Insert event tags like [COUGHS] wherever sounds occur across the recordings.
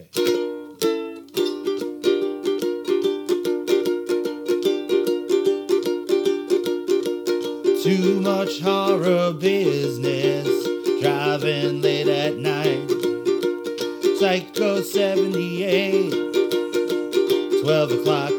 Okay. Too much horror business, driving late at night. Psycho 78, 12 o'clock,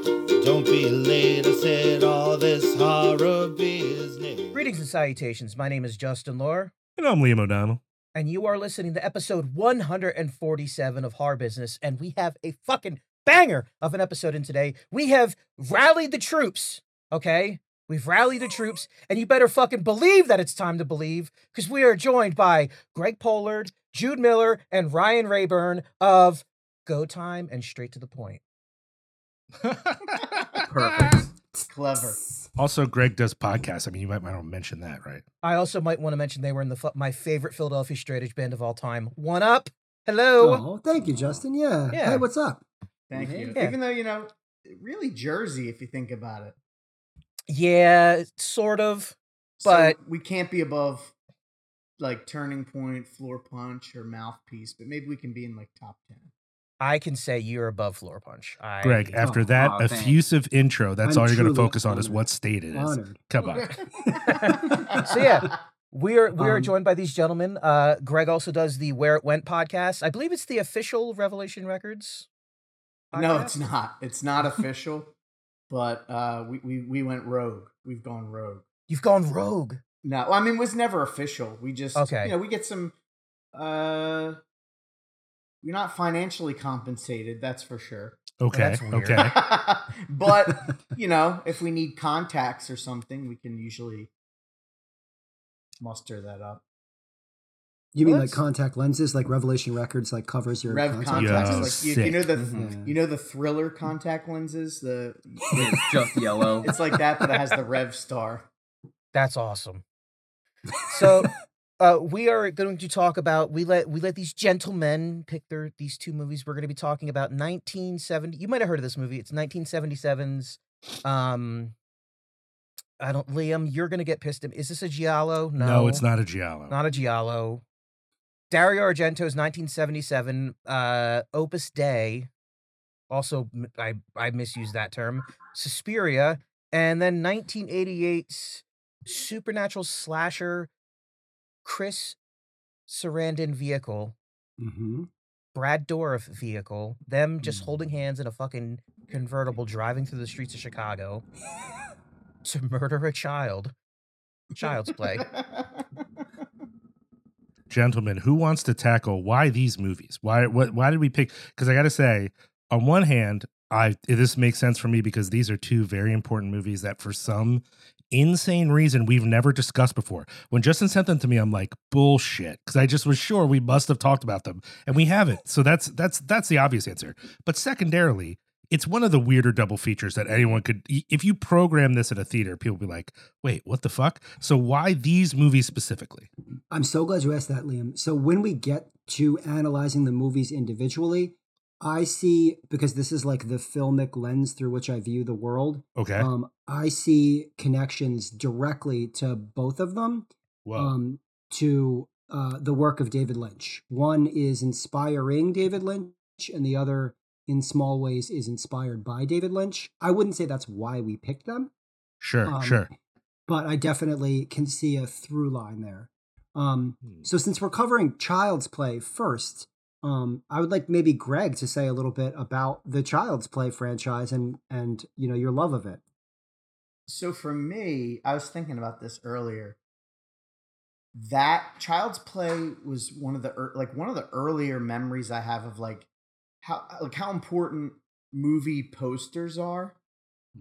don't be late. I said all this horror business. Greetings and salutations. My name is Justin Lohr, And I'm Liam O'Donnell. And you are listening to episode 147 of Horror Business. And we have a fucking banger of an episode in today. We have rallied the troops, okay? We've rallied the troops, and you better fucking believe that it's time to believe, because we are joined by Greg Polard, Jude Miller, and Ryan Rayburn of Go Time and Straight to the Point. [LAUGHS] Perfect. Clever. Also, Greg does podcasts. I mean, you might want to mention that, right? I also might want to mention they were in the my favorite Philadelphia straight edge band of all time. One up. Hello. Oh, thank you, Justin. Yeah. Yeah. Hey, what's up? Thank you. Yeah. Even though, you know, really Jersey, if you think about it. Yeah, sort of. So But- we can't be above like turning point, Floorpunch, or mouthpiece, but maybe we can be in like top 10. I can say you're above Floorpunch. I, Greg, after Oh, that aw, thanks. effusive intro, that's I'm all you're going to truly focus on is what state it is. Honored. Come on. [LAUGHS] So, yeah. we are we are Um, joined by these gentlemen. Uh, Greg also does the Where It Went podcast. I believe it's the official Revelation Records. No, it's not. It's not [LAUGHS] official, but uh, we, we, we went rogue. We've gone rogue. You've gone rogue. No, well, I mean, it was never official. We just, Okay. you know, we get some, uh, we're not financially compensated, that's for sure. Okay. That's weird. Okay. [LAUGHS] but you know, if we need contacts or something, we can usually muster that up. You mean What? like contact lenses, like Revelation Records, like covers your Rev contact contacts, Yo, lenses? like you, you know the Mm-hmm. Mhm. you know the thriller contact lenses. The It's just yellow. it's like that, but it has the Rev star. That's awesome. So uh, we are going to talk about we let we let these gentlemen pick their these two movies. We're going to be talking about 1970. You might have heard of this movie. It's 1977's. Um, I don't. Liam, you're going to get pissed. Is this a giallo? No, no. it's not a giallo. Not a giallo. Dario Argento's 1977 uh, Opus Dei. Also, I I misuse that term. Suspiria, and then 1988's supernatural slasher Chris Sarandon vehicle, Mhm. Brad Dourif vehicle, them just Mm. holding hands in a fucking convertible driving through the streets of Chicago [LAUGHS] to murder a child. Child's play. Gentlemen, who wants to tackle why these movies? Why what why did we pick because I got to say on one hand, I this makes sense for me because these are two very important movies that for some insane reason we've never discussed before. When Justin sent them to me, I'm like, bullshit. Because I just was sure we must have talked about them. And we haven't. So that's that's that's the obvious answer. But secondarily, it's one of the weirder double features that anyone could if you program this at a theater, people be like, wait, what the fuck? So why these movies specifically? I'm so glad you asked that, Liam. So when we get to analyzing the movies individually, I see because this is like the filmic lens through which I view the world. Okay. Um, I see connections directly to both of them. Whoa. um, to uh, the work of David Lynch. One is inspiring David Lynch, and the other, in small ways, is inspired by David Lynch. I wouldn't say that's why we picked them, sure, um, sure. but I definitely can see a through line there. Um, Hmm. so, since we're covering Child's Play first, um, I would like maybe Greg to say a little bit about the Child's Play franchise and and you know your love of it. So for me, I was thinking about this earlier. That Child's Play was one of the ear- like one of the earlier memories I have of like how like how important movie posters are.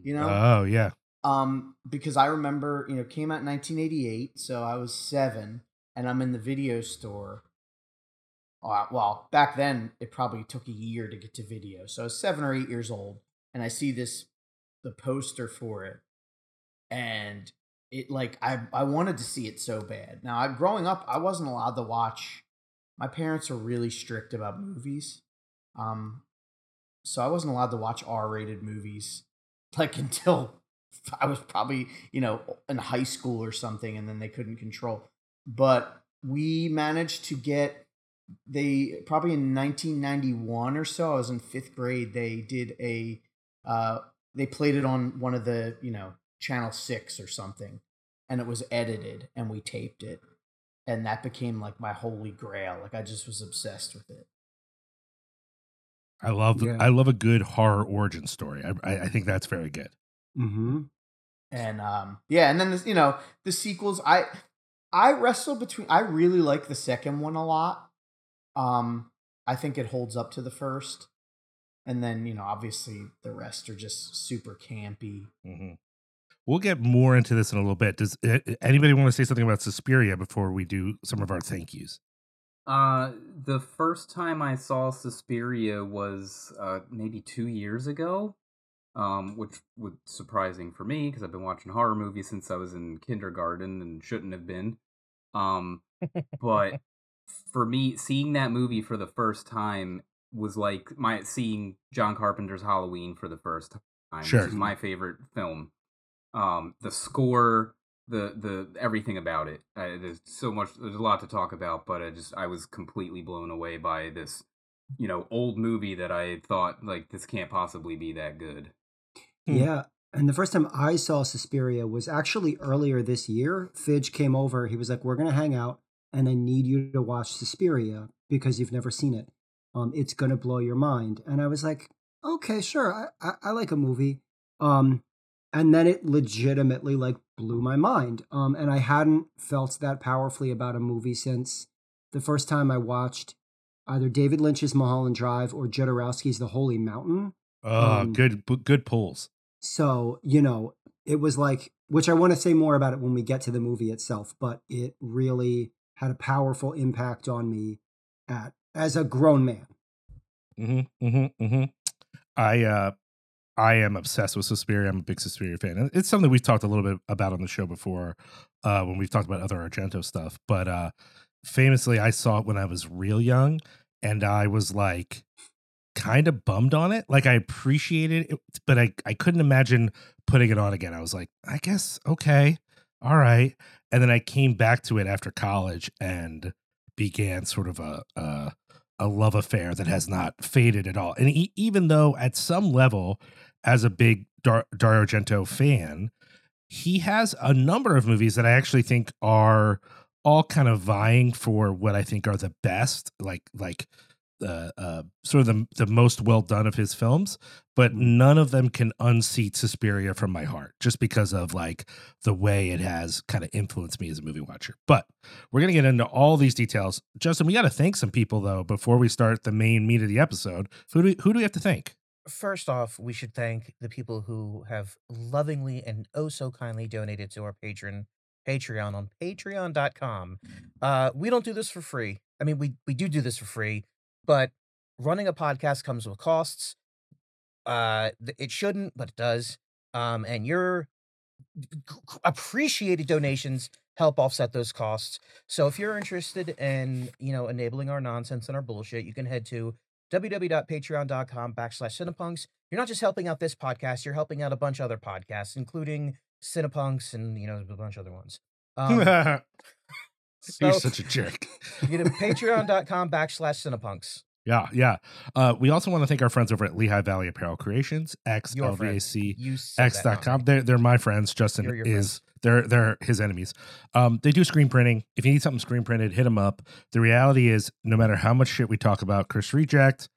You know, Oh yeah. um, because I remember you know came out in 1988, so I was seven, and I'm in the video store. Uh, well, back then it probably took a year to get to video, so I was seven or eight years old, and I see this the poster for it, and it like I I wanted to see it so bad. Now, I growing up, I wasn't allowed to watch. My parents were really strict about movies, um, so I wasn't allowed to watch R-rated movies [LAUGHS] like until [LAUGHS] I was probably you know in high school or something, and then they couldn't control. But we managed to get they probably in 1991 or so. I was in fifth grade. They did a uh, they played it on one of the you know channel six or something, and it was edited, and we taped it, and that became like my holy grail. Like I just was obsessed with it. I love Yeah. I love a good horror origin story. I I, I think that's very good. Mm-hmm. and um yeah and then this, you know the sequels i i wrestle between i really like the second one a lot um i think it holds up to the first and then you know obviously the rest are just super campy hmm We'll get more into this in a little bit. Does uh, anybody want to say something about Suspiria before we do some of our thank yous? Uh, the first time I saw Suspiria was uh, maybe two years ago, um, which was surprising for me because I've been watching horror movies since I was in kindergarten and shouldn't have been. Um, but [LAUGHS] for me, seeing that movie for the first time was like my seeing John Carpenter's Halloween for the first time. Sure. Which is my favorite film. Um, the score, the the everything about it. Uh, there's so much. There's a lot to talk about, but I just I was completely blown away by this, you know, old movie that I thought like this can't possibly be that good. Hmm. Yeah. And the first time I saw Suspiria was actually earlier this year. Fidge came over. He was like, We're going to hang out, and I need you to watch Suspiria because you've never seen it. Um, it's going to blow your mind. And I was like, Okay, sure. I, I, I like a movie. Um, and then it legitimately like blew my mind. Um, and I hadn't felt that powerfully about a movie since the first time I watched either David Lynch's Mulholland Drive or Jodorowsky's The Holy Mountain. Oh, Um, good good pulls. So, you know, it was like, which I want to say more about it when we get to the movie itself, but it really had a powerful impact on me at as a grown man. hmm hmm hmm I uh I am obsessed with Suspiria. I'm a big Suspiria fan. It's something we've talked a little bit about on the show before, uh, when we've talked about other Argento stuff. But uh famously I saw it when I was real young and I was like kind of bummed on it. Like I appreciated it, but I, I couldn't imagine putting it on again. I was like, I guess okay. All right. And then I came back to it after college and began sort of a a, a love affair that has not faded at all. And e- even though at some level, as a big Dar- Dario Argento fan, he has a number of movies that I actually think are all kind of vying for what I think are the best, like like the uh, sort of the the most well done of his films, but none of them can unseat Suspiria from my heart just because of like the way it has kind of influenced me as a movie watcher. But we're gonna get into all these details. Justin, we got to thank some people though before we start the main meat of the episode. Who do we, who do we have to thank? First off, we should thank the people who have lovingly and oh so kindly donated to our patron Patreon on patreon.com. Uh, we don't do this for free. I mean, we, we do do this for free, but running a podcast comes with costs. Uh, it shouldn't, but it does. Um, and your appreciated donations help offset those costs. So if you're interested in, you know, enabling our nonsense and our bullshit, you can head to www.patreon.com backslash cinepunx. You're not just helping out this podcast, you're helping out a bunch of other podcasts, including Cinepunx and, you know, a bunch of other ones. [LAUGHS] Um, You're such a jerk. you get patreon.com backslash cinepunx. Yeah, yeah. Uh, we also want to thank our friends over at Lehigh Valley Apparel Creations, Your friends. XLVAC. You said that, not X.com. They're they're my friends. Justin is they're they're his enemies. Um, they do screen printing. If you need something screen printed, hit them up. The reality is, no matter how much shit we talk about Chris Reject,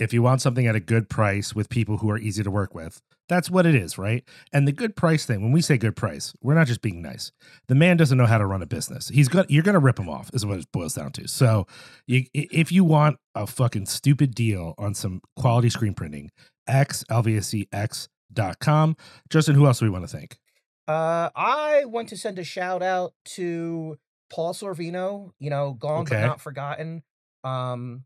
if you want something at a good price with people who are easy to work with, that's what it is, right? And the good price thing, when we say good price, we're not just being nice. The man doesn't know how to run a business. He's got you're gonna rip him off, is what it boils down to. So, you, if you want a fucking stupid deal on some quality screen printing, xlvacx.com. Justin, who else do we want to thank? Uh, I want to send a shout out to Paul Sorvino. You know, gone Okay. but not forgotten. Um,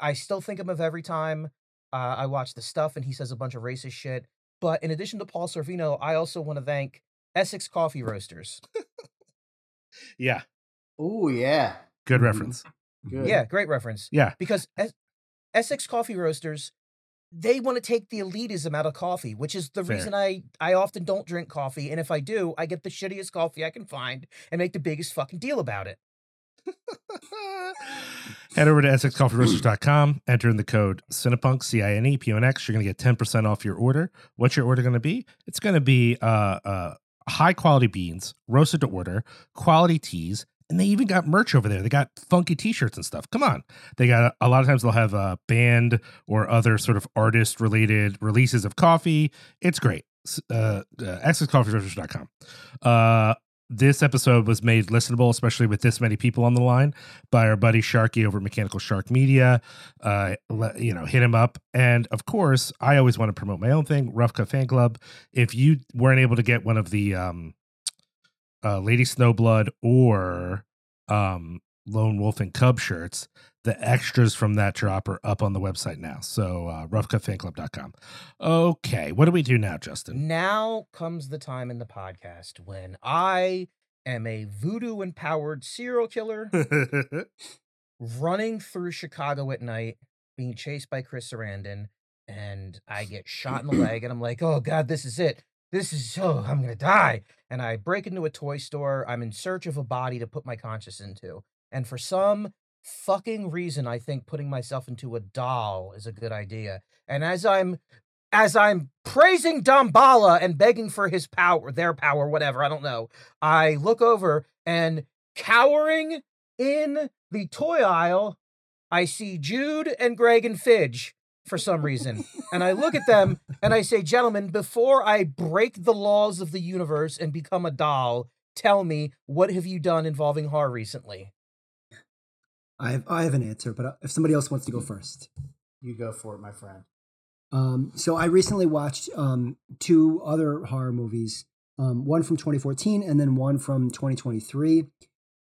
I still think of him every time uh, I watch the stuff, and he says a bunch of racist shit. But in addition to Paul Sorvino, I also want to thank Essex Coffee Roasters. Yeah, Oh yeah, good Mhm. reference. good. Yeah, great reference. Yeah, Because Es- Essex Coffee Roasters, they want to take the elitism out of coffee, which is the Fair. reason I I often don't drink coffee, and if I do, I get the shittiest coffee I can find and make the biggest fucking deal about it. Head over to EssexCoffeeRoasters.com, enter in the code Cinepunk, C I N E P O N X. You're going to get 10% off your order. What's your order going to be? It's going to be uh, uh, high quality beans, roasted to order, quality teas, and they even got merch over there. They got funky T-shirts and stuff. Come on, they got a lot of times they'll have a band or other sort of artist related releases of coffee. It's great. Uh, uh, essexcoffeeroasters.com. Uh, this episode was made listenable, especially with this many people on the line, by our buddy Sharky over Mechanical Shark Media. Uh, you know, hit him up, and of course, I always want to promote my own thing, Rough Cut Fan Club. If you weren't able to get one of the um, uh, Lady Snowblood or um, Lone Wolf and Cub shirts, the extras from that drop are up on the website now. So uh, roughcutfanclub.com. Okay, what do we do now, Justin? Now comes the time in the podcast when I am a voodoo empowered serial killer [LAUGHS] running through Chicago at night, being chased by Chris Sarandon, and I get shot in the leg, and I'm like, oh God, this is it. This is so I'm gonna die. And I break into a toy store. I'm in search of a body to put my conscience into. And for some fucking reason, I think putting myself into a doll is a good idea. And as I'm as I'm praising Damballa and begging for his power, their power, whatever, I don't know, I look over and cowering in the toy aisle, I see Jude and Greg and Fidge for some reason. and I look at them and I say, Gentlemen, before I break the laws of the universe and become a doll, tell me, what have you done involving Har recently? I have I have an answer, but uh, if somebody else wants to go first. You go for it, my friend. Um, so I recently watched um, two other horror movies, um, one from 2014 and then one from 2023.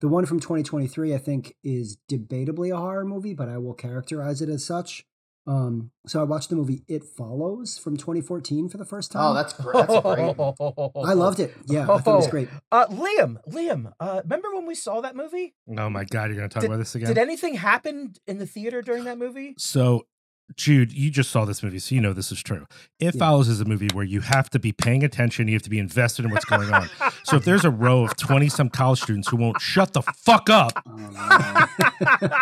The one from 2023, I think, is debatably a horror movie, but I will characterize it as such. Um, so I watched the movie It Follows from 2014 for the first time. Oh, that's great. [LAUGHS] That's great. I loved it. Yeah, I thought it was great. Uh, Liam, Liam, uh, remember when we saw that movie? oh my God, you're going to talk Did- about this again? Did anything happen in the theater during that movie? So, Jude, you just saw this movie, so you know this is true. It Yeah. Follows is a movie where you have to be paying attention, you have to be invested in what's going on. So, if there's a row of 20 some college students who won't shut the fuck up, [LAUGHS] Oh,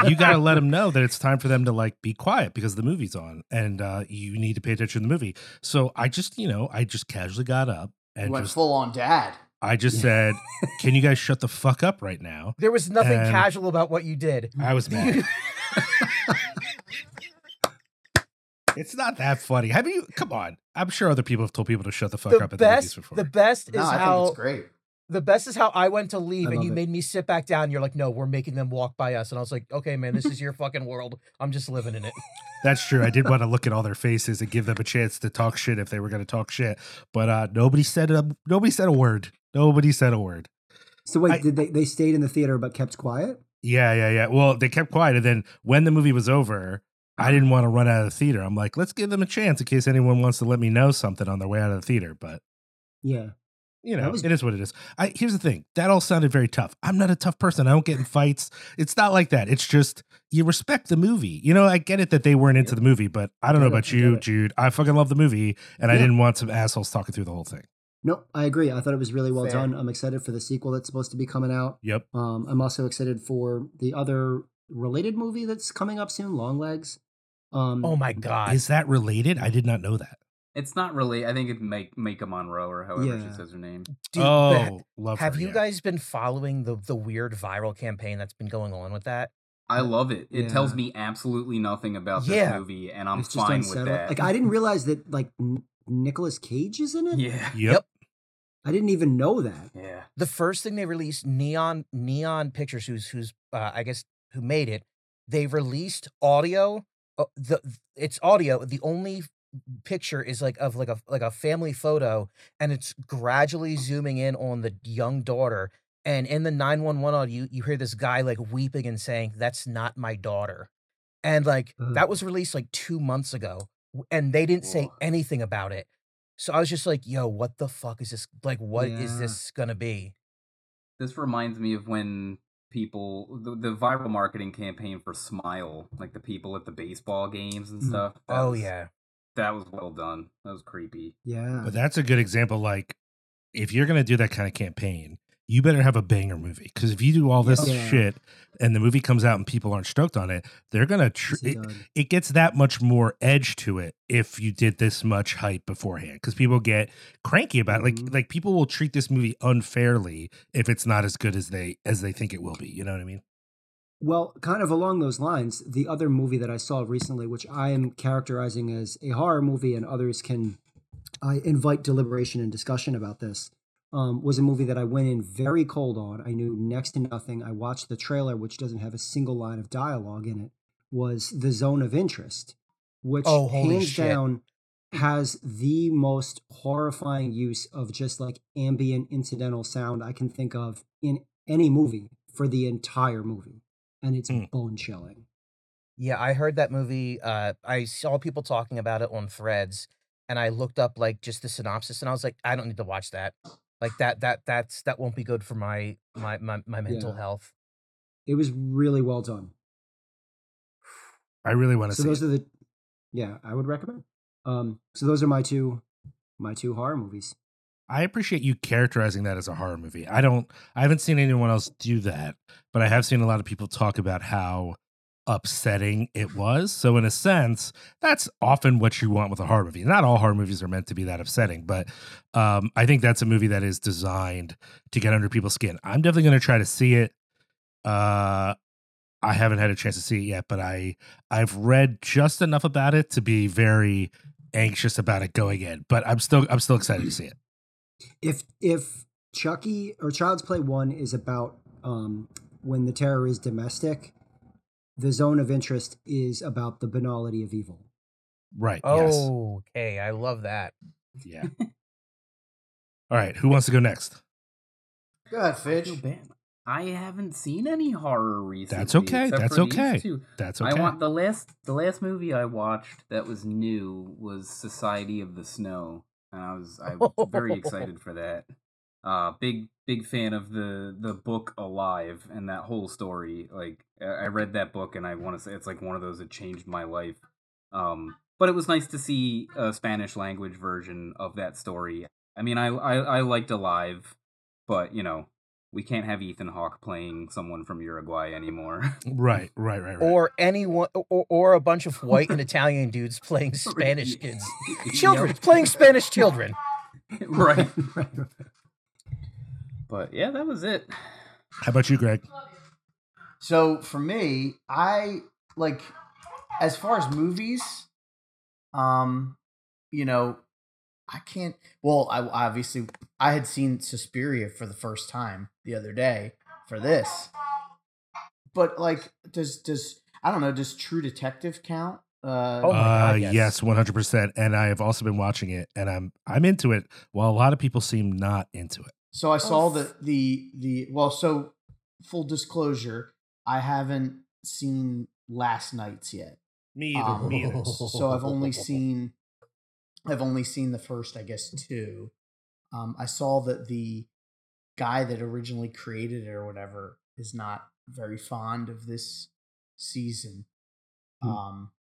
no. you got to let them know that it's time for them to like be quiet because the movie's on and uh, you need to pay attention to the movie. So, I just, you know, I just casually got up You and went just, full on dad. I just said, [LAUGHS] Can you guys shut the fuck up right now? There was nothing And- casual about what you did. I was mad. [LAUGHS] It's not that funny. Have you? Come on. I'm sure other people have told people to shut the fuck the up at the movies best, before. the best is No, I think how it's great. the best is how I went to leave and you it. made me sit back down. You're like, no, we're making them walk by us, and I was like, okay, man, this is your fucking world. I'm just living in it. [LAUGHS] That's true. I did want to look at all their faces and give them a chance to talk shit if they were going to talk shit, but uh, nobody said a nobody said a word. Nobody said a word. So wait, I- did they they stayed in the theater but kept quiet? Yeah, yeah, yeah. Well, they kept quiet, and then when the movie was over, I didn't want to run out of the theater. I'm like, let's give them a chance in case anyone wants to let me know something on their way out of the theater. But Yeah. you know, was- it is what it is. I here's the thing. That all sounded very tough. I'm not a tough person. I don't get in fights. It's not like that. It's just you respect the movie. You know, I get it that they weren't into the movie, but I don't know about you. Jude. I fucking love the movie, and I didn't want some assholes talking through the whole thing. No, I agree. I thought it was really well Fair. done. I'm excited for the sequel that's supposed to be coming out. Yep. Um, I'm also excited for the other related movie that's coming up soon, Longlegs. Um, Oh my god. Is that related? I did not know that. It's not really. I think it's make Maika Monroe or however Yeah. she says her name. Dude, oh, love. have her, you yeah. guys been following the the weird viral campaign that's been going on with that? I love it. It tells me absolutely nothing about this Yeah. movie, and I'm it's fine with that. Like I didn't [LAUGHS] realize that like N- Nicolas Cage is in it. yeah, Yep. I didn't even know that. yeah. The first thing they released, Neon Neon Pictures, who's who's uh, I guess who made it, they released audio. Uh, the it's audio. The only picture is like of like a like a family photo, and it's gradually zooming in on the young daughter. And in the nine one one audio, you you hear this guy like weeping and saying, "That's not my daughter," and like that was released like two months ago, and they didn't say Whoa. anything about it. So I was just like, "Yo, what the fuck is this? Like, what is Yeah. this gonna be?" This reminds me of when people the, the viral marketing campaign for Smile, like the people at the baseball games and Mhm. stuff. That Oh was- yeah. that was well done. That was creepy. Yeah. But that's a good example. Like, if you're going to do that kind of campaign, you better have a banger movie because if you do all this Yeah. shit and the movie comes out and people aren't stoked on it, they're gonna. Tr- it it, gets that much more edge to it if you did this much hype beforehand because people get cranky about it. Mhm. Like like people will treat this movie unfairly if it's not as good as they as they think it will be. You know what I mean? Well, kind of along those lines, the other movie that I saw recently, which I am characterizing as a horror movie, and others can I invite deliberation and discussion about this, um, was a movie that I went in very cold on. I knew next to nothing. I watched the trailer, which doesn't have a single line of dialogue in it. Was The Zone of Interest, which Oh, hands shit. down has the most horrifying use of just like ambient incidental sound I can think of in any movie for the entire movie and it's Mm. bone chilling. Yeah, I heard that movie. Uh, I saw people talking about it on Threads, and I looked up like just the synopsis, and I was like, I don't need to watch that. Like that, that, that's that won't be good for my my my, my mental Yeah. health. It was really well done. I really want to see. So see. those it. are the yeah, I would recommend. Um so those are my two my two horror movies. I appreciate you characterizing that as a horror movie. I don't I haven't seen anyone else do that, but I have seen a lot of people talk about how upsetting it was. So in a sense, that's often what you want with a horror movie. Not all horror movies are meant to be that upsetting, but um, I think that's a movie that is designed to get under people's skin. I'm definitely going to try to see it. Uh, I haven't had a chance to see it yet, but I I've read just enough about it to be very anxious about it going in. But I'm still I'm still excited to see it. If if Chucky or Child's Play 1 is about um when the terror is domestic, the zone of interest is about the banality of evil. Right. Yes. Oh, okay, I love that. Yeah. All right. Who wants to go next? Go ahead, I Fidge. bad. I haven't seen any horror recently. That's okay, that's okay. That's okay. I want the last the last movie I watched that was new was Society of the Snow, and I was I was very [LAUGHS] excited for that. Uh, big big fan of the the book Alive and that whole story. Like I I read that book and I want to say it's like one of those that changed my life. Um, but it was nice to see a Spanish language version of that story. I mean, I I, I liked Alive, but you know. We can't have Ethan Hawke playing someone from Uruguay anymore. right, right, right, right. Or anyone, or, or a bunch of white and [LAUGHS] Italian dudes playing Spanish kids, children playing Spanish [LAUGHS] children. Right, right. But yeah, that was it. How about you, Greg? So for me, I like as far as movies, um, you know, I can't. Well, I obviously I had seen Suspiria for the first time the other day for this, but like, does does I don't know? Does True Detective count? Uh, Oh God, uh, yes. yes, one hundred percent. And I have also been watching it, and I'm I'm into it. While a lot of people seem not into it. So I saw Oh, the the the well. So full disclosure, I haven't seen Last Nights yet. Me Um, Me either. [LAUGHS] so I've only [LAUGHS] seen I've only seen the first, I guess, two. Um, I saw that the guy that originally created it or whatever is not very fond of this season. Hmm. Um,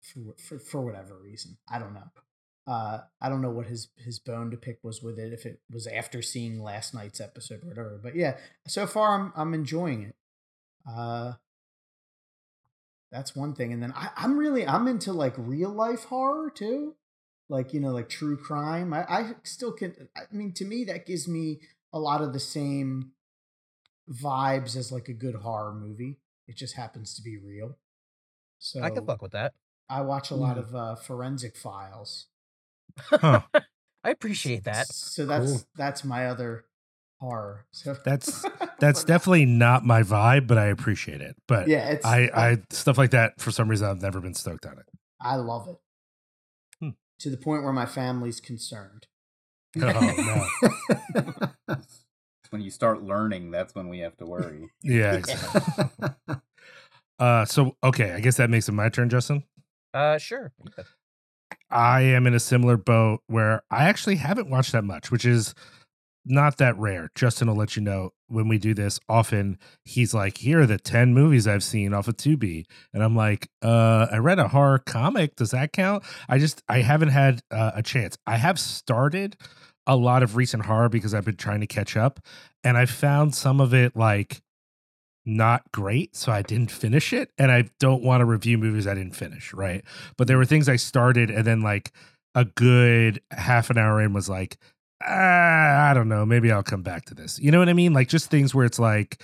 for, for for whatever reason, I don't know. Uh, I don't know what his his bone to pick was with it. If it was after seeing last night's episode or whatever, but yeah, so far I'm I'm enjoying it. Uh, that's one thing, and then I, I'm really I'm into like real life horror too, like you know like true crime. I, I still can. I mean, to me that gives me a lot of the same vibes as like a good horror movie. It just happens to be real. So I can fuck with that. I watch a lot Mhm. of uh, forensic files. Huh. [LAUGHS] I appreciate that. So that's Cool. that's my other horror. So That's [LAUGHS] that's definitely not my vibe, but I appreciate it. But yeah. It's I I stuff like that for some reason I've never been stoked on it. I love it Hmm. to the point where my family's concerned. [LAUGHS] Oh no. when you start learning, that's when we have to worry. Yeah. Exactly. Uh. So okay, I guess that makes it my turn, Justin. Uh, sure. I am in a similar boat where I actually haven't watched that much, which is not that rare. Justin will let you know when we do this. Often he's like, "Here are the ten movies I've seen off of Tubi," and I'm like, "Uh, I read a horror comic. Does that count?" I just I haven't had uh, a chance. I have started a lot of recent horror because I've been trying to catch up, and I found some of it like not great, so I didn't finish it. And I don't want to review movies I didn't finish, right? But there were things I started, and then like a good half an hour in was like, ah, I don't know, maybe I'll come back to this. You know what I mean? Like just things where it's like,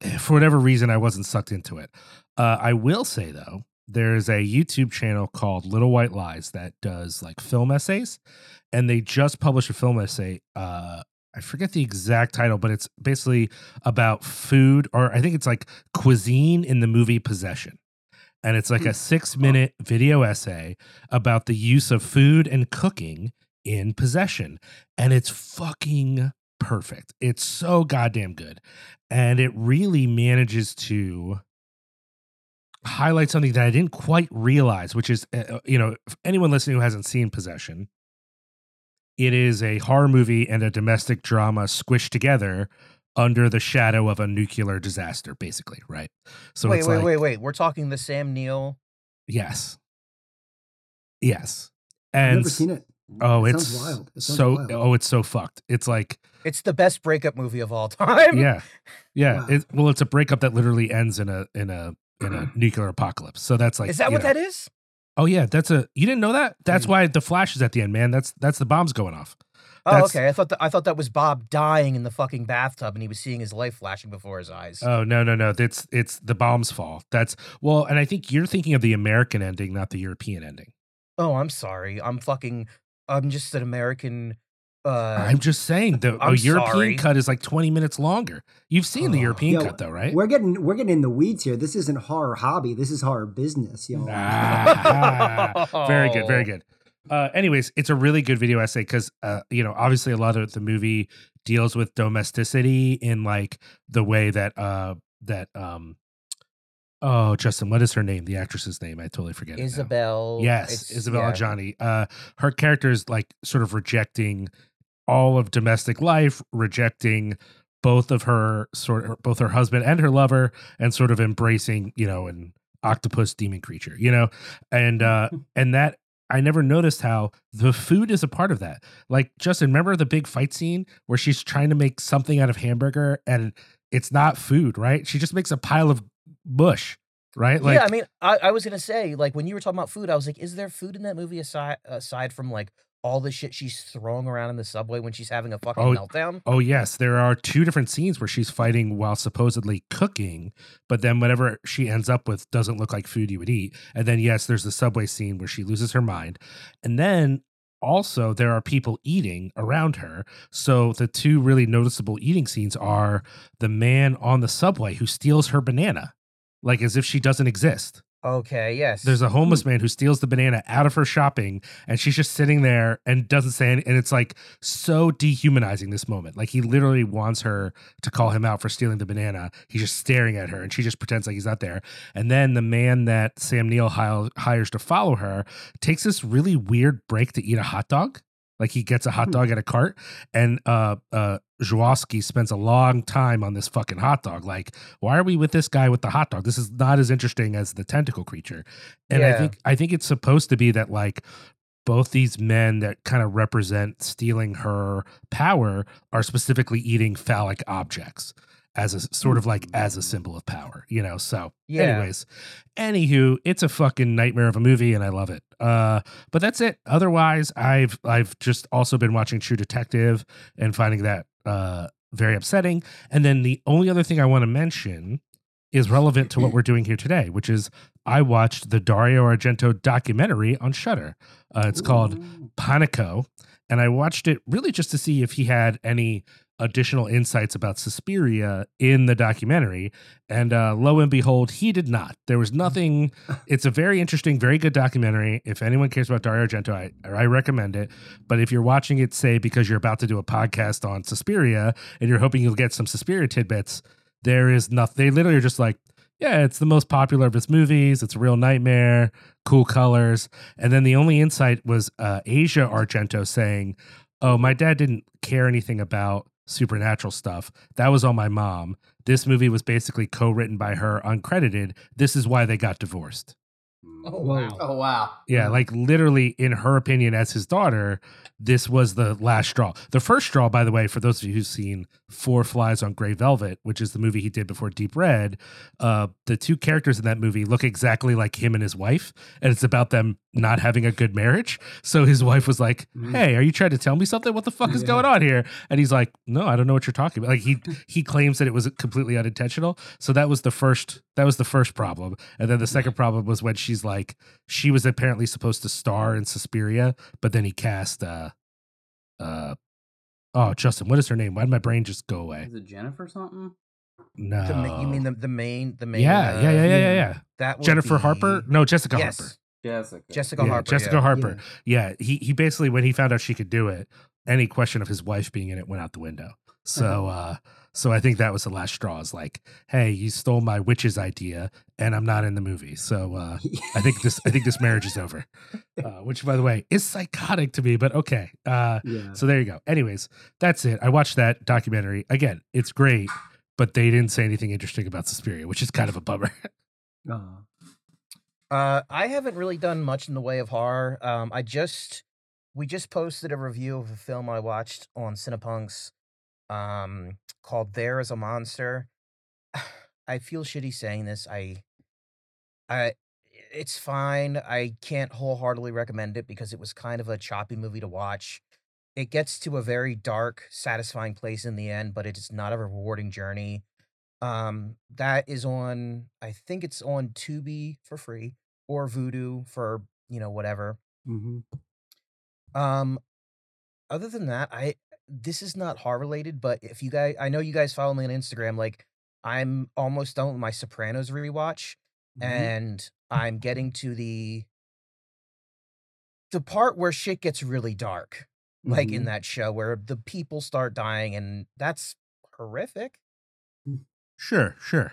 eh, for whatever reason, I wasn't sucked into it. Uh, I will say though, there's a YouTube channel called Little White Lies that does like film essays, and they just published a film essay. Uh, I forget the exact title, but it's basically about food, or I think it's like cuisine in the movie Possession. And it's like a six minute video essay about the use of food and cooking in Possession. And it's fucking perfect. It's so goddamn good. And it really manages to highlight something that I didn't quite realize, which is, uh, you know, if anyone listening who hasn't seen Possession, it is a horror movie and a domestic drama squished together under the shadow of a nuclear disaster, basically, right? So wait, it's wait, like, wait, wait. We're talking the Sam Neill. yes, yes, I've and never seen it. oh, It it's sounds wild. It so wild. oh, it's so fucked. It's like It's the best breakup movie of all [LAUGHS] time. yeah, yeah. Wow. It, well, it's a breakup that literally ends in a in a in a [CLEARS THROAT] nuclear apocalypse. So that's like is that what know. that is? Oh yeah, that's a you didn't know that. That's Mm. why the flash is at the end, man. That's that's the bombs going off. Oh, That's- okay. I thought that I thought that was Bob dying in the fucking bathtub and he was seeing his life flashing before his eyes. Oh no no no! It's it's the bombs fall. That's well, and I think you're thinking of the American ending, not the European ending. oh, I'm sorry. I'm fucking. I'm just an American. Uh, I'm just saying the a I'm European sorry. cut is like 20 minutes longer. You've seen the Oh. European Yo, cut though, right? We're getting we're getting in the weeds here. This isn't horror hobby. This is horror business, yo. Ah, [LAUGHS] very good, very good. Uh, anyways, it's a really good video essay because uh, you know, obviously a lot of the movie deals with domesticity in like the way that uh that um oh Justin, what is her name? The actress's name? I totally forget. it now. Isabel. Yes, it's- Isabella yeah. Adjani. Uh, her character is like sort of rejecting all of domestic life, rejecting both of her sort of both her husband and her lover, and sort of embracing, you know, an octopus demon creature, you know, and uh, [LAUGHS] and that I never noticed how the food is a part of that. Like Justin, remember the big fight scene where she's trying to make something out of hamburger and it's not food, right? She just makes a pile of bush, right? Like yeah, I mean, I, I was gonna say, like, when you were talking about food, I was like, is there food in that movie aside aside from like all the shit she's throwing around in the subway when she's having a fucking Oh, meltdown? Oh yes, there are two different scenes where she's fighting while supposedly cooking, but then whatever she ends up with doesn't look like food you would eat. And then yes, there's the subway scene where she loses her mind. And then also there are people eating around her. So the two really noticeable eating scenes are the man on the subway who steals her banana like as if she doesn't exist. Okay, yes. There's a homeless man who steals the banana out of her shopping, and she's just sitting there and doesn't say anything. And it's like so dehumanizing this moment. Like he literally wants her to call him out for stealing the banana. He's just staring at her, and she just pretends like he's not there. And then the man that Sam Neill hires to follow her takes this really weird break to eat a hot dog. Like he gets a hot Hmm. dog at a cart, and uh, uh, Zulawski spends a long time on this fucking hot dog. Like, why are we with this guy with the hot dog? This is not as interesting as the tentacle creature. And I think I think it's supposed to be that like both these men that kind of represent stealing her power are specifically eating phallic objects as a sort of like as a symbol of power, you know. So, Yeah. anyways, anywho, it's a fucking nightmare of a movie, and I love it. Uh, but that's it. Otherwise, I've I've just also been watching True Detective and finding that uh very upsetting. And then the only other thing I want to mention is relevant to what we're doing here today, which is I watched the Dario Argento documentary on Shutter. Uh, it's called Panico, and I watched it really just to see if he had any additional insights about Suspiria in the documentary. And uh, lo and behold, he did not. There was nothing. [LAUGHS] It's a very interesting, very good documentary. If anyone cares about Dario Argento, I, I recommend it. But if you're watching it, say because you're about to do a podcast on Suspiria and you're hoping you'll get some Suspiria tidbits, there is nothing. They literally are just like, yeah, it's the most popular of his movies. It's a real nightmare, cool colors. And then the only insight was uh, Asia Argento saying, oh, my dad didn't care anything about supernatural stuff. That was all my mom. This movie was basically co written by her, uncredited. This is why they got divorced. Mm. Oh wow. Oh wow. Yeah, like literally, in her opinion, as his daughter, this was the last straw. The first straw, by the way, for those of you who've seen Four Flies on Grey Velvet, which is the movie he did before Deep Red, uh, the two characters in that movie look exactly like him and his wife, and it's about them not having a good marriage. So his wife was like, Mm. "Hey, are you trying to tell me something? What the fuck is Yeah. going on here?" And he's like, "No, I don't know what you're talking about." Like he [LAUGHS] he claims that it was completely unintentional. So that was the first that was the first problem, and then the second problem was when she's like, she was apparently supposed to star in Suspiria, but then he cast uh uh oh Justin, what is her name? Why did my brain just go away? Is it Jennifer something? No, The you mean the the main the main? yeah, uh, yeah, yeah, yeah, yeah, yeah. yeah. That would Jennifer be- Harper? No, Jessica yes, Harper. Jessica. Jessica Yeah, Harper. Jessica yeah. Harper. Yeah, he he basically when he found out she could do it, any question of his wife being in it went out the window. So uh so I think that was the last straw. Is like, hey, you stole my witch's idea, and I'm not in the movie. So uh I think this I think this marriage is over. Uh, which by the way is psychotic to me, but okay. Uh [LAUGHS] yeah. so there you go. Anyways, that's it. I watched that documentary. Again, it's great, but they didn't say anything interesting about Suspiria, which is kind of a bummer. Uh, Uh, I haven't really done much in the way of horror. Um, I just we just posted a review of a film I watched on Cinepunx, um, called "There Is a Monster." [SIGHS] I feel shitty saying this. I, I, it's fine. I can't wholeheartedly recommend it because it was kind of a choppy movie to watch. It gets to a very dark, satisfying place in the end, but it is not a rewarding journey. Um, that is on. I think it's on Tubi for free or Voodoo for you know whatever. mhm. Um, other than that, I this is not horror related, but if you guys, I know you guys follow me on Instagram. Like, I'm almost done with my Sopranos rewatch, Mhm. and I'm getting to the the part where shit gets really dark, like in Mhm. that show where the people start dying, and that's horrific. Sure, sure.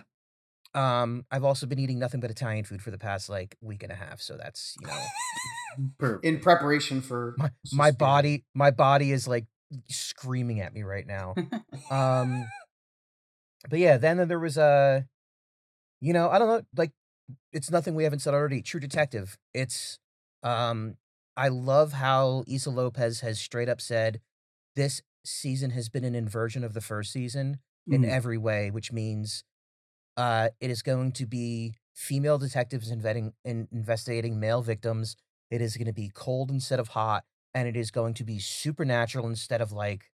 Um, I've also been eating nothing but Italian food for the past like week and a half, so that's you know [LAUGHS] Perfect. In preparation for my my body my body is like screaming at me right now. um [LAUGHS] but yeah then there was a you know i don't know like it's nothing we haven't said already true detective it's um i love how Issa López has straight up said this season has been an inversion of the first season in Mm. every way which means uh it is going to be female detectives invetting, in, investigating male victims it is going to be cold instead of hot and it is going to be supernatural instead of like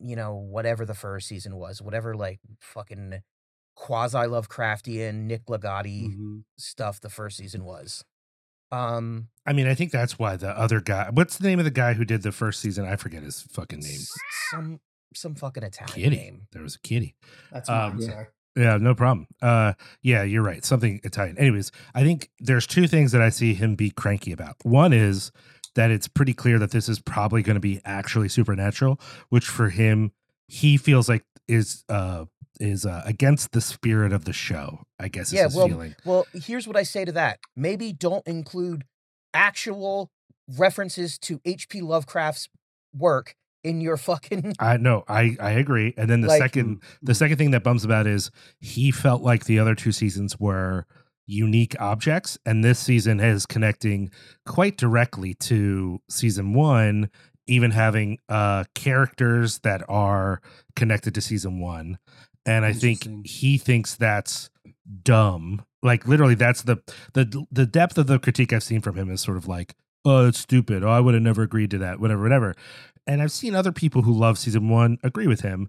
you know whatever the first season was whatever like fucking quasi lovecraftian nick Ligotti Mhm. stuff the first season was um I mean, I think that's why the other guy. What's the name of the guy who did the first season? I forget his fucking name. some some fucking italian Kitty. name There was a kitty. That's Um, mine, Yeah. sorry. Yeah, no problem. Uh, yeah, you're right. Something Italian. Anyways, I think there's two things that I see him be cranky about. One is that it's pretty clear that this is probably going to be actually supernatural, which for him he feels like is uh is uh, against the spirit of the show. I guess is Yeah, his well, feeling. well here's what i say to that maybe don't include actual references to hp lovecraft's work in your fucking [LAUGHS] I know. I I agree. And then the Like- second the second thing that bums about is he felt like the other two seasons were unique objects and this season is connecting quite directly to season 1 even having uh characters that are connected to season 1 and i think he thinks that's dumb like literally that's the the the depth of the critique i've seen from him is sort of like oh it's stupid oh i would have never agreed to that whatever whatever and I've seen other people who love season one agree with him.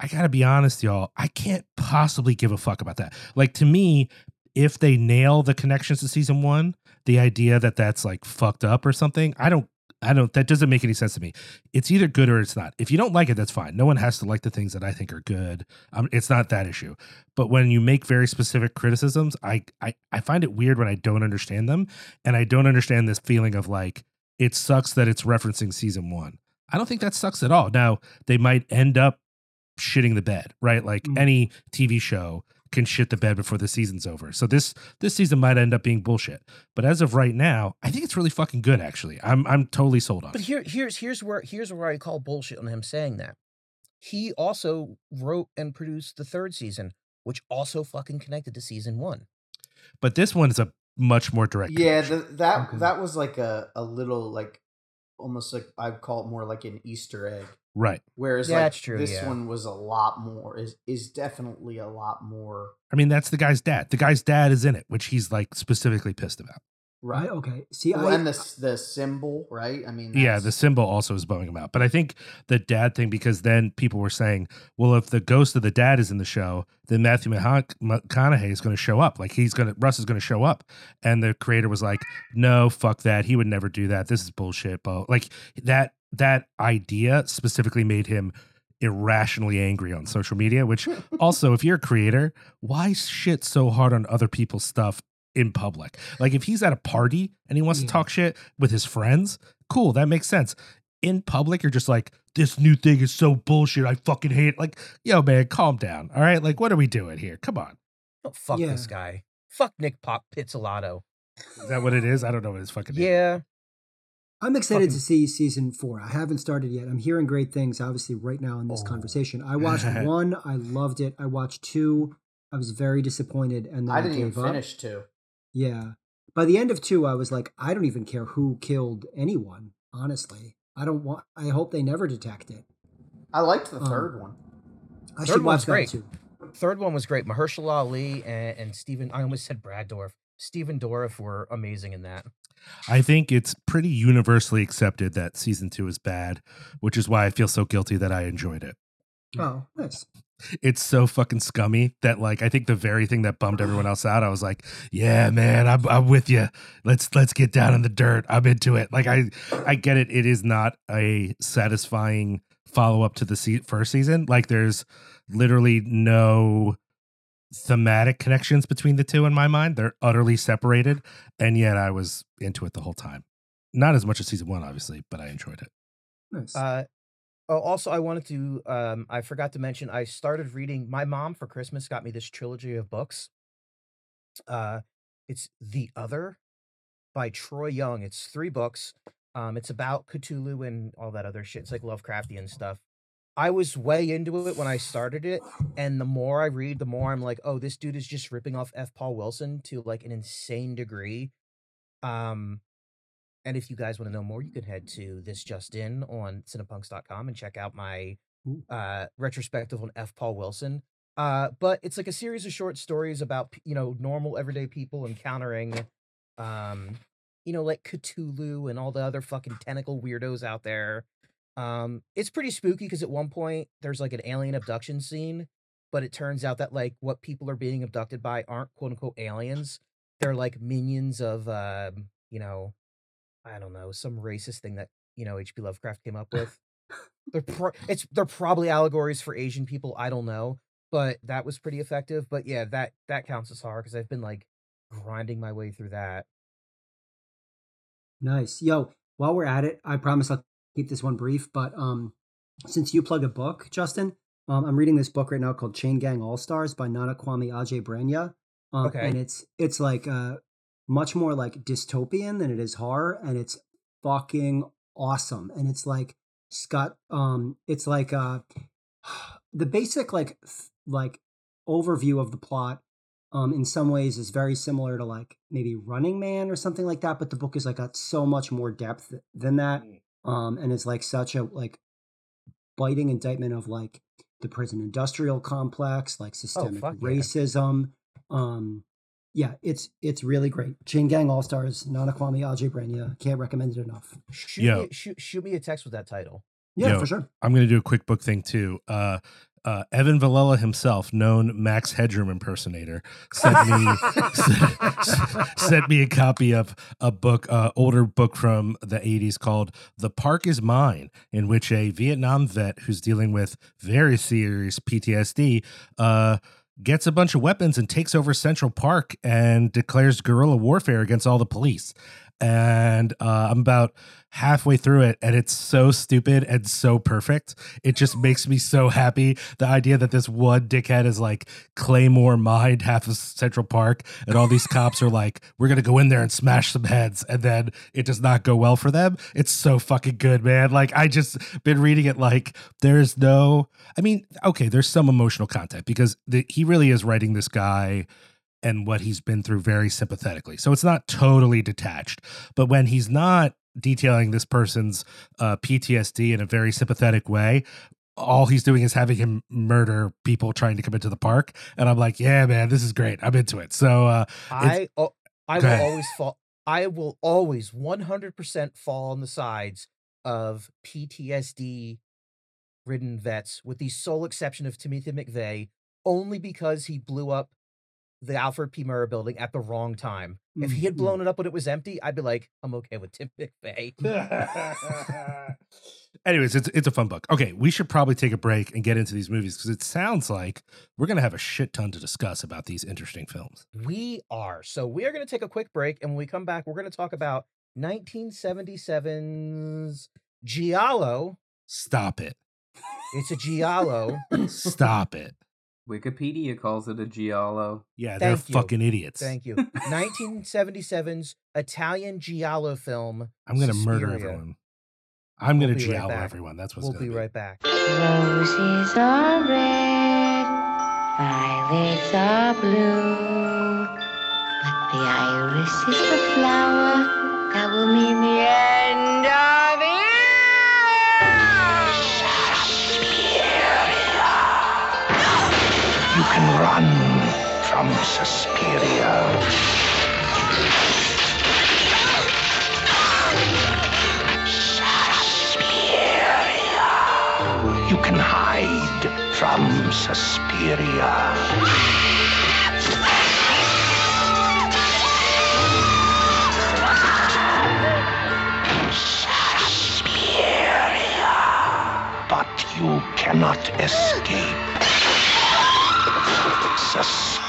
I gotta be honest, y'all. I can't possibly give a fuck about that. Like to me, if they nail the connections to season one, the idea that that's like fucked up or something, I don't. I don't. That doesn't make any sense to me. It's either good or it's not. If you don't like it, that's fine. No one has to like the things that I think are good. Um, it's not that issue. But when you make very specific criticisms, I, I I find it weird when I don't understand them, and I don't understand this feeling of like it sucks that it's referencing season one. I don't think that sucks at all. Now, they might end up shitting the bed, right? Like Mm. any TV show can shit the bed before the season's over. So this this season might end up being bullshit. But as of right now, I think it's really fucking good actually. I'm I'm totally sold on But it. here, here's here's where here's where I call bullshit on him saying that. He also wrote and produced the third season, which also fucking connected to season one. But this one is a much more direct. Yeah, connection. the, that Okay. that was like a a little like almost like I'd call it more like an Easter egg. right. Whereas Yeah, like that's true, this yeah. one was a lot more is is definitely a lot more I mean, that's the guy's dad. The guy's dad is in it, which he's like specifically pissed about. Right. Okay. See, Well, I, and the the symbol, right? I mean, Yeah, the symbol also is blowing him out. But I think the dad thing, because then people were saying, well, if the ghost of the dad is in the show, then Matthew McConaughey is going to show up. Like he's going to, Rust is going to show up. And the creator was like, no, fuck that. He would never do that. This is bullshit. But like that, that idea specifically made him irrationally angry on social media, which [LAUGHS] also, if you're a creator, why shit so hard on other people's stuff in public? Like if he's at a party and he wants Yeah. to mm. talk shit with his friends, cool, that makes sense. In public, you're just like, this new thing is so bullshit. I fucking hate it. Like, yo, man, calm down. All right. Like, what are we doing here? Come on. Oh, fuck Yeah. this guy. Fuck Nick Pop Pizzolatto. Is that what it is? I don't know what his fucking name. Yeah. I'm excited fucking- to see season four. I haven't started yet. I'm hearing great things, obviously, right now in this Oh. conversation. I [LAUGHS] watched one, I loved it. I watched two, I was very disappointed, and then I, I didn't even gave up. finish two. Yeah. By the end of two, I was like, I don't even care who killed anyone. Honestly, I don't want. I hope they never detect it. I liked the Um, third one. I Third should one's watch that great. too. Third one was great. Mahershala Ali and, and Stephen, I almost said Brad Dorff. Stephen Dorff were amazing in that. I think it's pretty universally accepted that season two is bad, which is why I feel so guilty that I enjoyed it. Oh, nice. It's so fucking scummy that like I think the very thing that bummed everyone else out, I was like, yeah, man, I'm I'm with you. Let's let's get down in the dirt. I'm into it. Like I I get it. It is not a satisfying follow up to the se- first season. Like there's literally no thematic connections between the two in my mind. They're utterly separated, and yet I was into it the whole time. Not as much as season one, obviously, but I enjoyed it. Nice. Uh, oh, also, I wanted to, um, I forgot to mention, I started reading, my mom for Christmas got me this trilogy of books. Uh, it's The Other by Troy Young. It's three books. Um, it's about Cthulhu and all that other shit. It's like Lovecraftian stuff. I was way into it when I started it, and the more I read, the more I'm like, oh, this dude is just ripping off F. Paul Wilson to like an insane degree. Um, and if you guys want to know more, you can head to this just in on cinepunx.com and check out my uh retrospective on F. Paul Wilson. Uh, but it's like a series of short stories about you know normal everyday people encountering, um, you know like Cthulhu and all the other fucking tentacle weirdos out there. Um, it's pretty spooky because at one point there's like an alien abduction scene, but it turns out that like what people are being abducted by aren't quote unquote aliens. They're like minions of um, you know, I don't know, some racist thing that you know H.P. Lovecraft came up with. [LAUGHS] they're pro- it's they're probably allegories for Asian people. I don't know, but that was pretty effective. But yeah, that that counts as horror because I've been like grinding my way through that. Nice. Yo, while we're at it, I promise I'll keep this one brief, but um since you plug a book, Justin, um I'm reading this book right now called Chain Gang All Stars by Nana Kwame Adjei-Brenyah. Um Okay. and it's it's like uh much more like dystopian than it is horror and it's fucking awesome. And it's like Scott um it's like uh [SIGHS] the basic like like overview of the plot um in some ways is very similar to like maybe Running Man or something like that, but the book is like got so much more depth than that. Um and it's like such a like biting indictment of like the prison industrial complex, like systemic fuck yeah. racism. Um yeah, it's it's really great. Chain Gang All Stars, Nana Kwame Adjei-Brenyah. Can't recommend it enough. Shoot Yo. me shoot, shoot me a text with that title. Yeah, Yo. for sure. I'm going to do a quick book thing too. Uh, uh, Evan Villela himself, known Max Headroom impersonator, sent me [LAUGHS] sent, sent me a copy of a book, uh, older book from the 80s called "The Park Is Mine," in which a Vietnam vet who's dealing with very serious PTSD uh, gets a bunch of weapons and takes over Central Park and declares guerrilla warfare against all the police. And uh, I'm about halfway through it, and it's so stupid and so perfect. It just makes me so happy. The idea that this one dickhead is like Claymore mined half of Central Park, and all these cops are like, "We're gonna go in there and smash some heads," and then it does not go well for them. It's so fucking good, man. Like I just been reading it. Like there's no, I mean, okay, there's some emotional content because the, he really is writing this guy and what he's been through very sympathetically. So it's not totally detached. But when he's not detailing this person's uh, PTSD in a very sympathetic way, all he's doing is having him murder people trying to come into the park. And I'm like, yeah, man, this is great. I'm into it. So uh, I oh, I will ahead. always fall. I will always 100% fall on the sides of PTSD ridden vets, with the sole exception of Timothy McVeigh, only because he blew up the Alfred P. Murrah building at the wrong time. If he had Mhm. blown it up when it was empty, I'd be like, I'm okay with Tim McVeigh. [LAUGHS] Anyways, it's it's a fun book. Okay, we should probably take a break and get into these movies because it sounds like we're gonna have a shit ton to discuss about these interesting films. We are. So we are going to take a quick break, and when we come back, we're going to talk about 1977's Giallo. Stop it. It's a Giallo. Stop it. Wikipedia calls it a giallo. Yeah, they're Thank you. fucking idiots. Thank you. [LAUGHS] 1977's Italian Giallo film. I'm gonna murder Suspiria. everyone. I'm We'll gonna be right giallo back. everyone. That's what's We'll gonna be be. right back. Roses are red, violets are blue, but the iris is the flower that will mean Suspiria. Suspiria. You can hide from Suspiria. You cannot escape. Suspiria.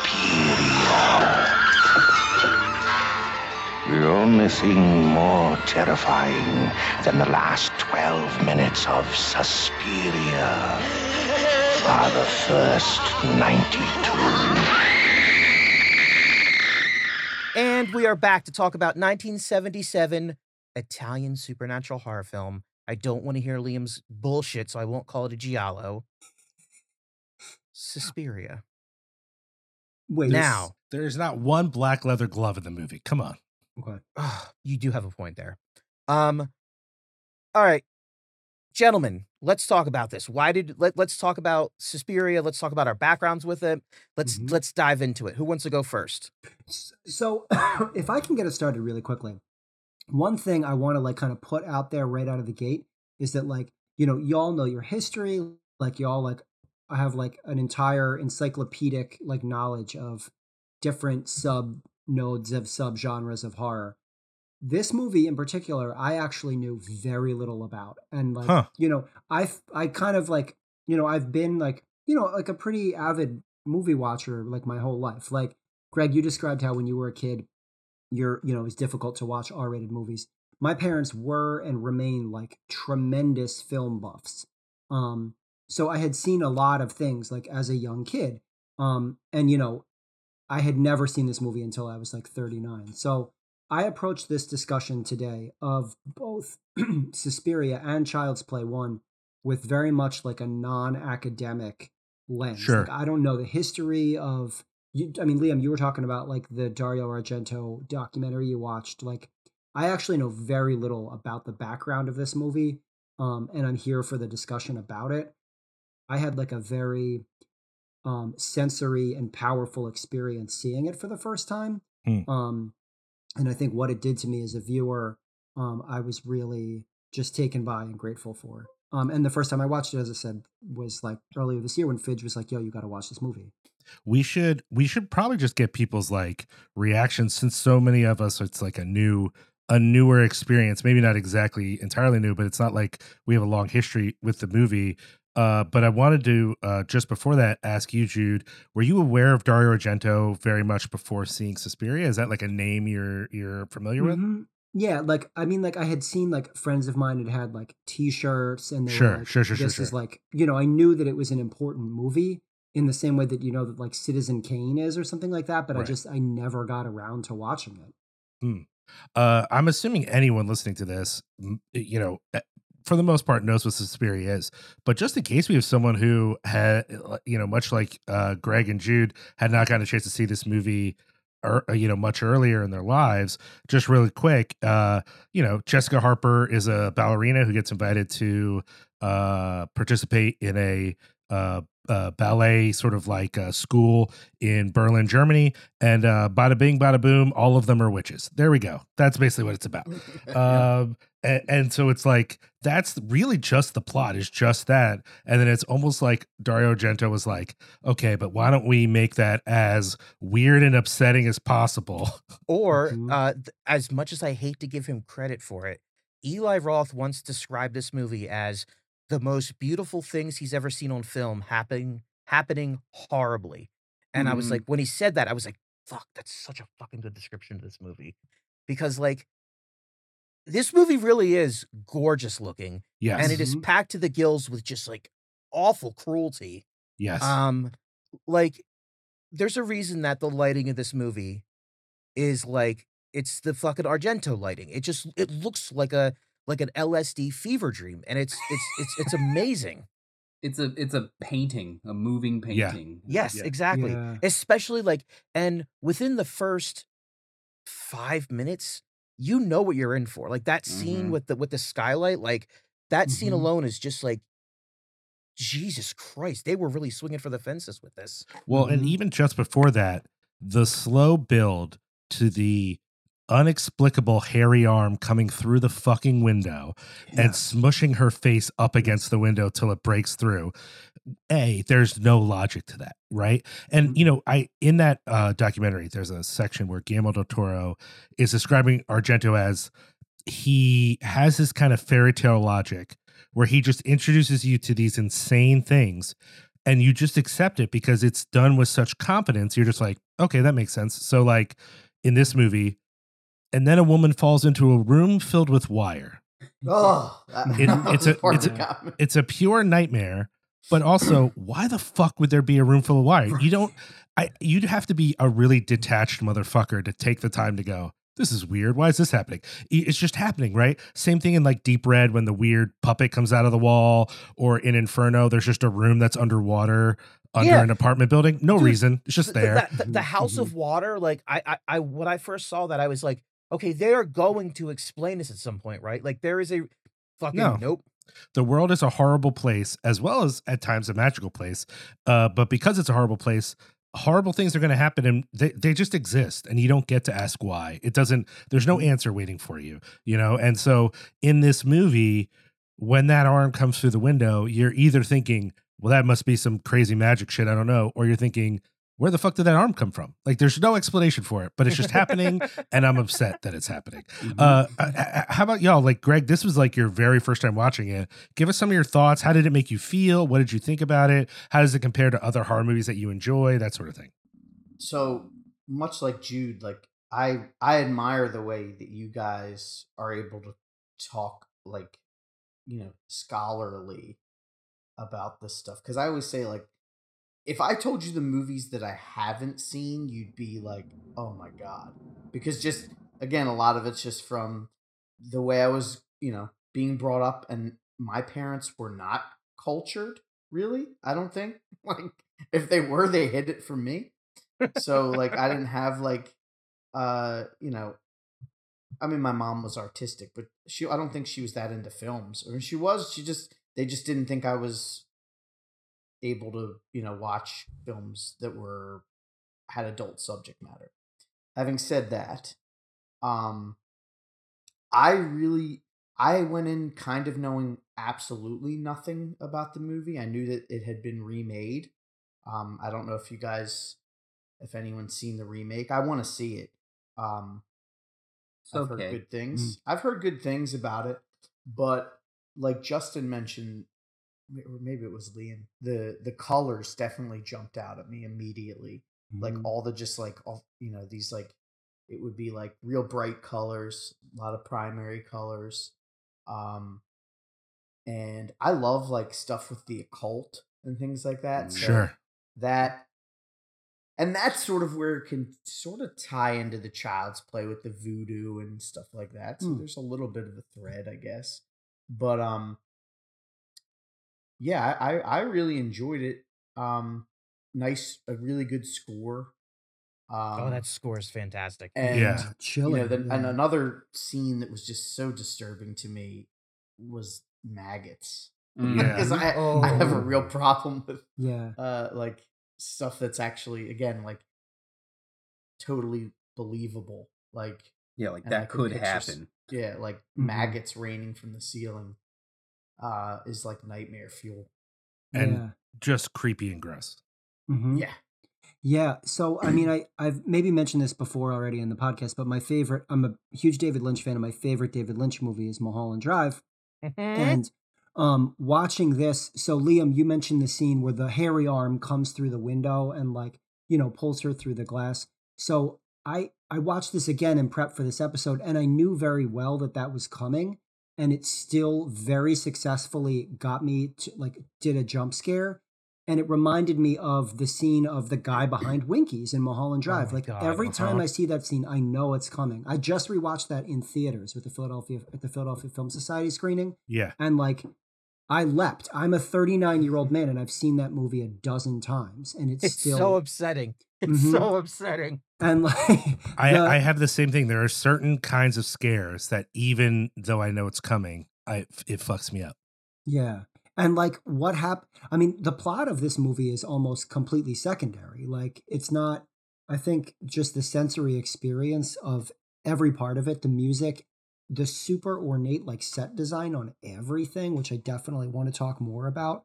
The only thing more terrifying than the last 12 minutes of Suspiria are the first 92. And we are back to talk about 1977 Italian supernatural horror film. I don't want to hear Liam's bullshit, so I won't call it a Giallo. Suspiria. Wait. Now, There's not one black leather glove in the movie. Come on. Okay. Ah, you do have a point there. Um, all right, gentlemen, let's talk about this. Why did let, let's talk about Suspiria? Let's talk about our backgrounds with it. Let's Mhm. let's dive into it. Who wants to go first? So, [COUGHS] if I can get it started really quickly, one thing I want to like kind of put out there right out of the gate is that like you know y'all know your history, like y'all like I have like an entire encyclopedic like knowledge of different sub nodes of subgenres of horror. This movie in particular, I actually knew very little about, and like Huh. you know, I I kind of like you know I've been like you know like a pretty avid movie watcher like my whole life. Like Greg, you described how when you were a kid, you're you know it's difficult to watch R-rated movies. My parents were and remain like tremendous film buffs. Um, so I had seen a lot of things like as a young kid. Um, and you know, I had never seen this movie until I was like 39. So I approached this discussion today of both [CLEARS THROAT] Suspiria and Child's Play 1 with very much like a non-academic lens. Sure. Like, I don't know the history of you, I mean, Liam, you were talking about like the Dario Argento documentary you watched. Like, I actually know very little about the background of this movie, um, and I'm here for the discussion about it. I had like a very um, sensory and powerful experience seeing it for the first time. Hmm. Um, and I think what it did to me as a viewer, um, I was really just taken by and grateful for. Um, and the first time I watched it, as I said, was like earlier this year when Fidge was like, "Yo, you got to watch this movie." we should we should probably just get people's like reactions since so many of us it's like a new a newer experience maybe not exactly entirely new but it's not like we have a long history with the movie uh, but I wanted to uh, just before that ask you, Jude, were you aware of Dario Argento very much before seeing Suspiria? Is that like a name you're you're familiar with? Mhm. Yeah, like I mean, like I had seen like friends of mine had had like T-shirts, and they Sure, were like, sure, sure, sure, This is sure. like you know, I knew that it was an important movie in the same way that you know that like Citizen Kane is or something like that. But I just I never got around to watching it. Uh, I'm assuming anyone listening to this, you know, for the most part knows what Suspiria is. But just in case we have someone who had, you know, much like uh, Greg and Jude, had not gotten a chance to see this movie. Or, you know, much earlier in their lives, just really quick. Uh, you know, Jessica Harper is a ballerina who gets invited to uh, participate in a uh, uh, ballet sort of like uh, school in Berlin, Germany, and uh, bada bing, bada boom, all of them are witches. There we go. That's basically what it's about. [LAUGHS] Um, and, and so it's like that's really just the plot is just that, and then it's almost like Dario Argento was like, okay, but why don't we make that as weird and upsetting as possible? Or Mhm. uh, th- as much as I hate to give him credit for it, Eli Roth once described this movie as the most beautiful things he's ever seen on film happening happening horribly. And I was Mhm. like, when he said that, I was like, fuck, that's such a fucking good description of this movie. Because like this movie really is gorgeous looking Yes, and it is Mhm. packed to the gills with just like awful cruelty. yes, Um, like, there's a reason that the lighting of this movie is like it's the fucking Argento lighting. It just it looks like a like an LSD fever dream, and it's it's it's it's amazing. [LAUGHS] It's a it's a painting, a moving Yeah. painting. Yes, Yeah. exactly. Yeah. Especially like, and within the first five minutes, you know what you're in for. Like that scene Mhm. with the with the skylight, like that scene Mhm. alone is just like. Jesus Christ, they were really swinging for the fences with this. Well, and even just before that, the slow build to the unexplicable hairy arm coming through the fucking window and smushing her face up against the window till it breaks through. A, there's no logic to that, right? And you know, I in that uh documentary, there's a section where Guillermo del Toro is describing Argento as he has this kind of fairy tale logic where he just introduces you to these insane things and you just accept it because it's done with such confidence. You're just like, okay, that makes sense. So, like in this movie, and then a woman falls into a room filled with wire. Oh, It- [LAUGHS] it's a- it's a- It's a pure nightmare. But also, why the fuck would there be a room full of wire? You don't. I. You'd have to be a really detached motherfucker to take the time to go. This is weird. Why is this happening? It's just happening, right? Same thing in like Deep Red when the weird puppet comes out of the wall, or in Inferno, there's just a room that's underwater under Yeah. an apartment building. No Dude, reason. It's just there. The, the- the House of Water, like I, I, I, when I first saw that, I was like, okay, they are going to explain this at some point, right? Like there is a fucking No. nope. the world is a horrible place as well as at times a magical place uh, but because it's a horrible place horrible things are going to happen and they, they just exist and you don't get to ask why it doesn't there's no answer waiting for you you know and so in this movie when that arm comes through the window you're either thinking well that must be some crazy magic shit i don't know or you're thinking where the fuck did that arm come from like there's no explanation for it but it's just happening [LAUGHS] and i'm upset that it's happening uh, uh, uh, how about y'all? Like Greg, this was like your very first time watching it. Give us some of your thoughts. How did it make you feel? What did you think about it? How does it compare to other horror movies that you enjoy? That sort of thing. so much like Jude, like I I admire the way that you guys are able to talk like you know scholarly about this stuff because I always say like if I told you the movies that I haven't seen, you'd be like, "Oh my god." Because just again, a lot of it's just from the way I was, you know, being brought up and my parents were not cultured, really. I don't think. [LAUGHS] Like if they were, they hid it from me so like i didn't have like uh you know i mean my mom was artistic but she i don't think she was that into films or she was she just they just didn't think i was able to you know watch films that were had adult subject matter having said that um i really i went in kind of knowing absolutely nothing about the movie i knew that it had been remade um i don't know if you guys if anyone's seen the remake. I want to see it. Um, It's I've heard okay. good things. I've heard good things about it, but like Justin mentioned, or maybe it was Liam, the the colors definitely jumped out at me immediately. Like Mhm. all the just like all you know these like it would be like real bright colors, a lot of primary colors. Um, and I love like stuff with the occult and things like that. so Sure. that and that's sort of where it can sort of tie into the child's play with the voodoo and stuff like that. So Hmm. there's a little bit of a thread, I guess. but um, yeah, I I really enjoyed it. Um, nice, a really good score. Um, oh, that score is fantastic. and Yeah. you Chilling. know, the, and another scene that was just so disturbing to me was maggots. Mm. [LAUGHS] Yeah. Because I, I have a Oh. real problem with yeah. uh like stuff that's actually again like totally believable. Like Yeah, like that could picture happen. yeah, like Mhm. maggots raining from the ceiling uh is like nightmare fuel. And yeah. just creepy and gross. Mhm. Yeah. Yeah. So I mean, I I've maybe mentioned this before already in the podcast, but my favorite. I'm a huge David Lynch fan, and my favorite David Lynch movie is Mulholland Drive. Mm-hmm. And um, watching this, so Liam, you mentioned the scene where the hairy arm comes through the window and like you know pulls her through the glass. So I I watched this again in prep for this episode, and I knew very well that that was coming, and it still very successfully got me to like did a jump scare. And it reminded me of the scene of the guy behind Winkies in Mulholland Drive. my like God, every time uh-huh. I see that scene, I know it's coming. I just rewatched that in theaters with the Philadelphia at the Philadelphia Film Society screening Yeah. and like I leapt. I'm a 39 year old man, and I've seen that movie a dozen times, and it's, It's still so upsetting. It's Mhm. so upsetting. And like I, the- I have the same thing. There are certain kinds of scares that even though I know it's coming, I it fucks me up. yeah, and like what happened? I mean, the plot of this movie is almost completely secondary. Like it's not. I think just the sensory experience of every part of it, the music, the super ornate like set design on everything, which I definitely want to talk more about,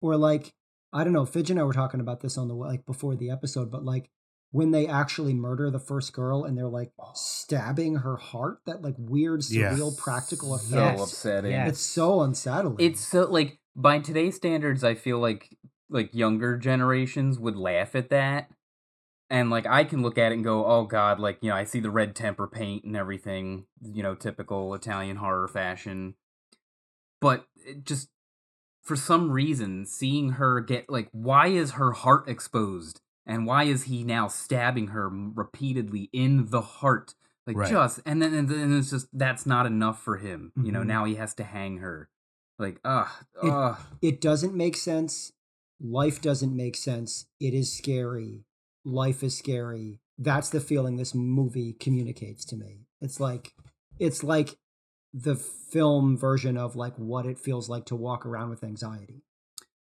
or like I don't know, Fidge and I were talking about this on the like before the episode, but like when they actually murder the first girl and they're like stabbing her heart, that like weird Yeah. surreal practical effect. So effect. upsetting. Yes. It's so unsettling. It's so like by today's standards, I feel like like younger generations would laugh at that. And like I can look at it and go, "Oh god, like, you know, I see the red temper paint and everything, you know, typical Italian horror fashion." But it just for some reason, seeing her get like why is her heart exposed? And why is he now stabbing her repeatedly in the heart? Like Right. just and then and then it's just that's not enough for him. You know, Mhm. now he has to hang her. Like, ugh, It- ugh. it doesn't make sense. Life doesn't make sense. It is scary. Life is scary. That's the feeling this movie communicates to me. It's like it's like the film version of like what it feels like to walk around with anxiety.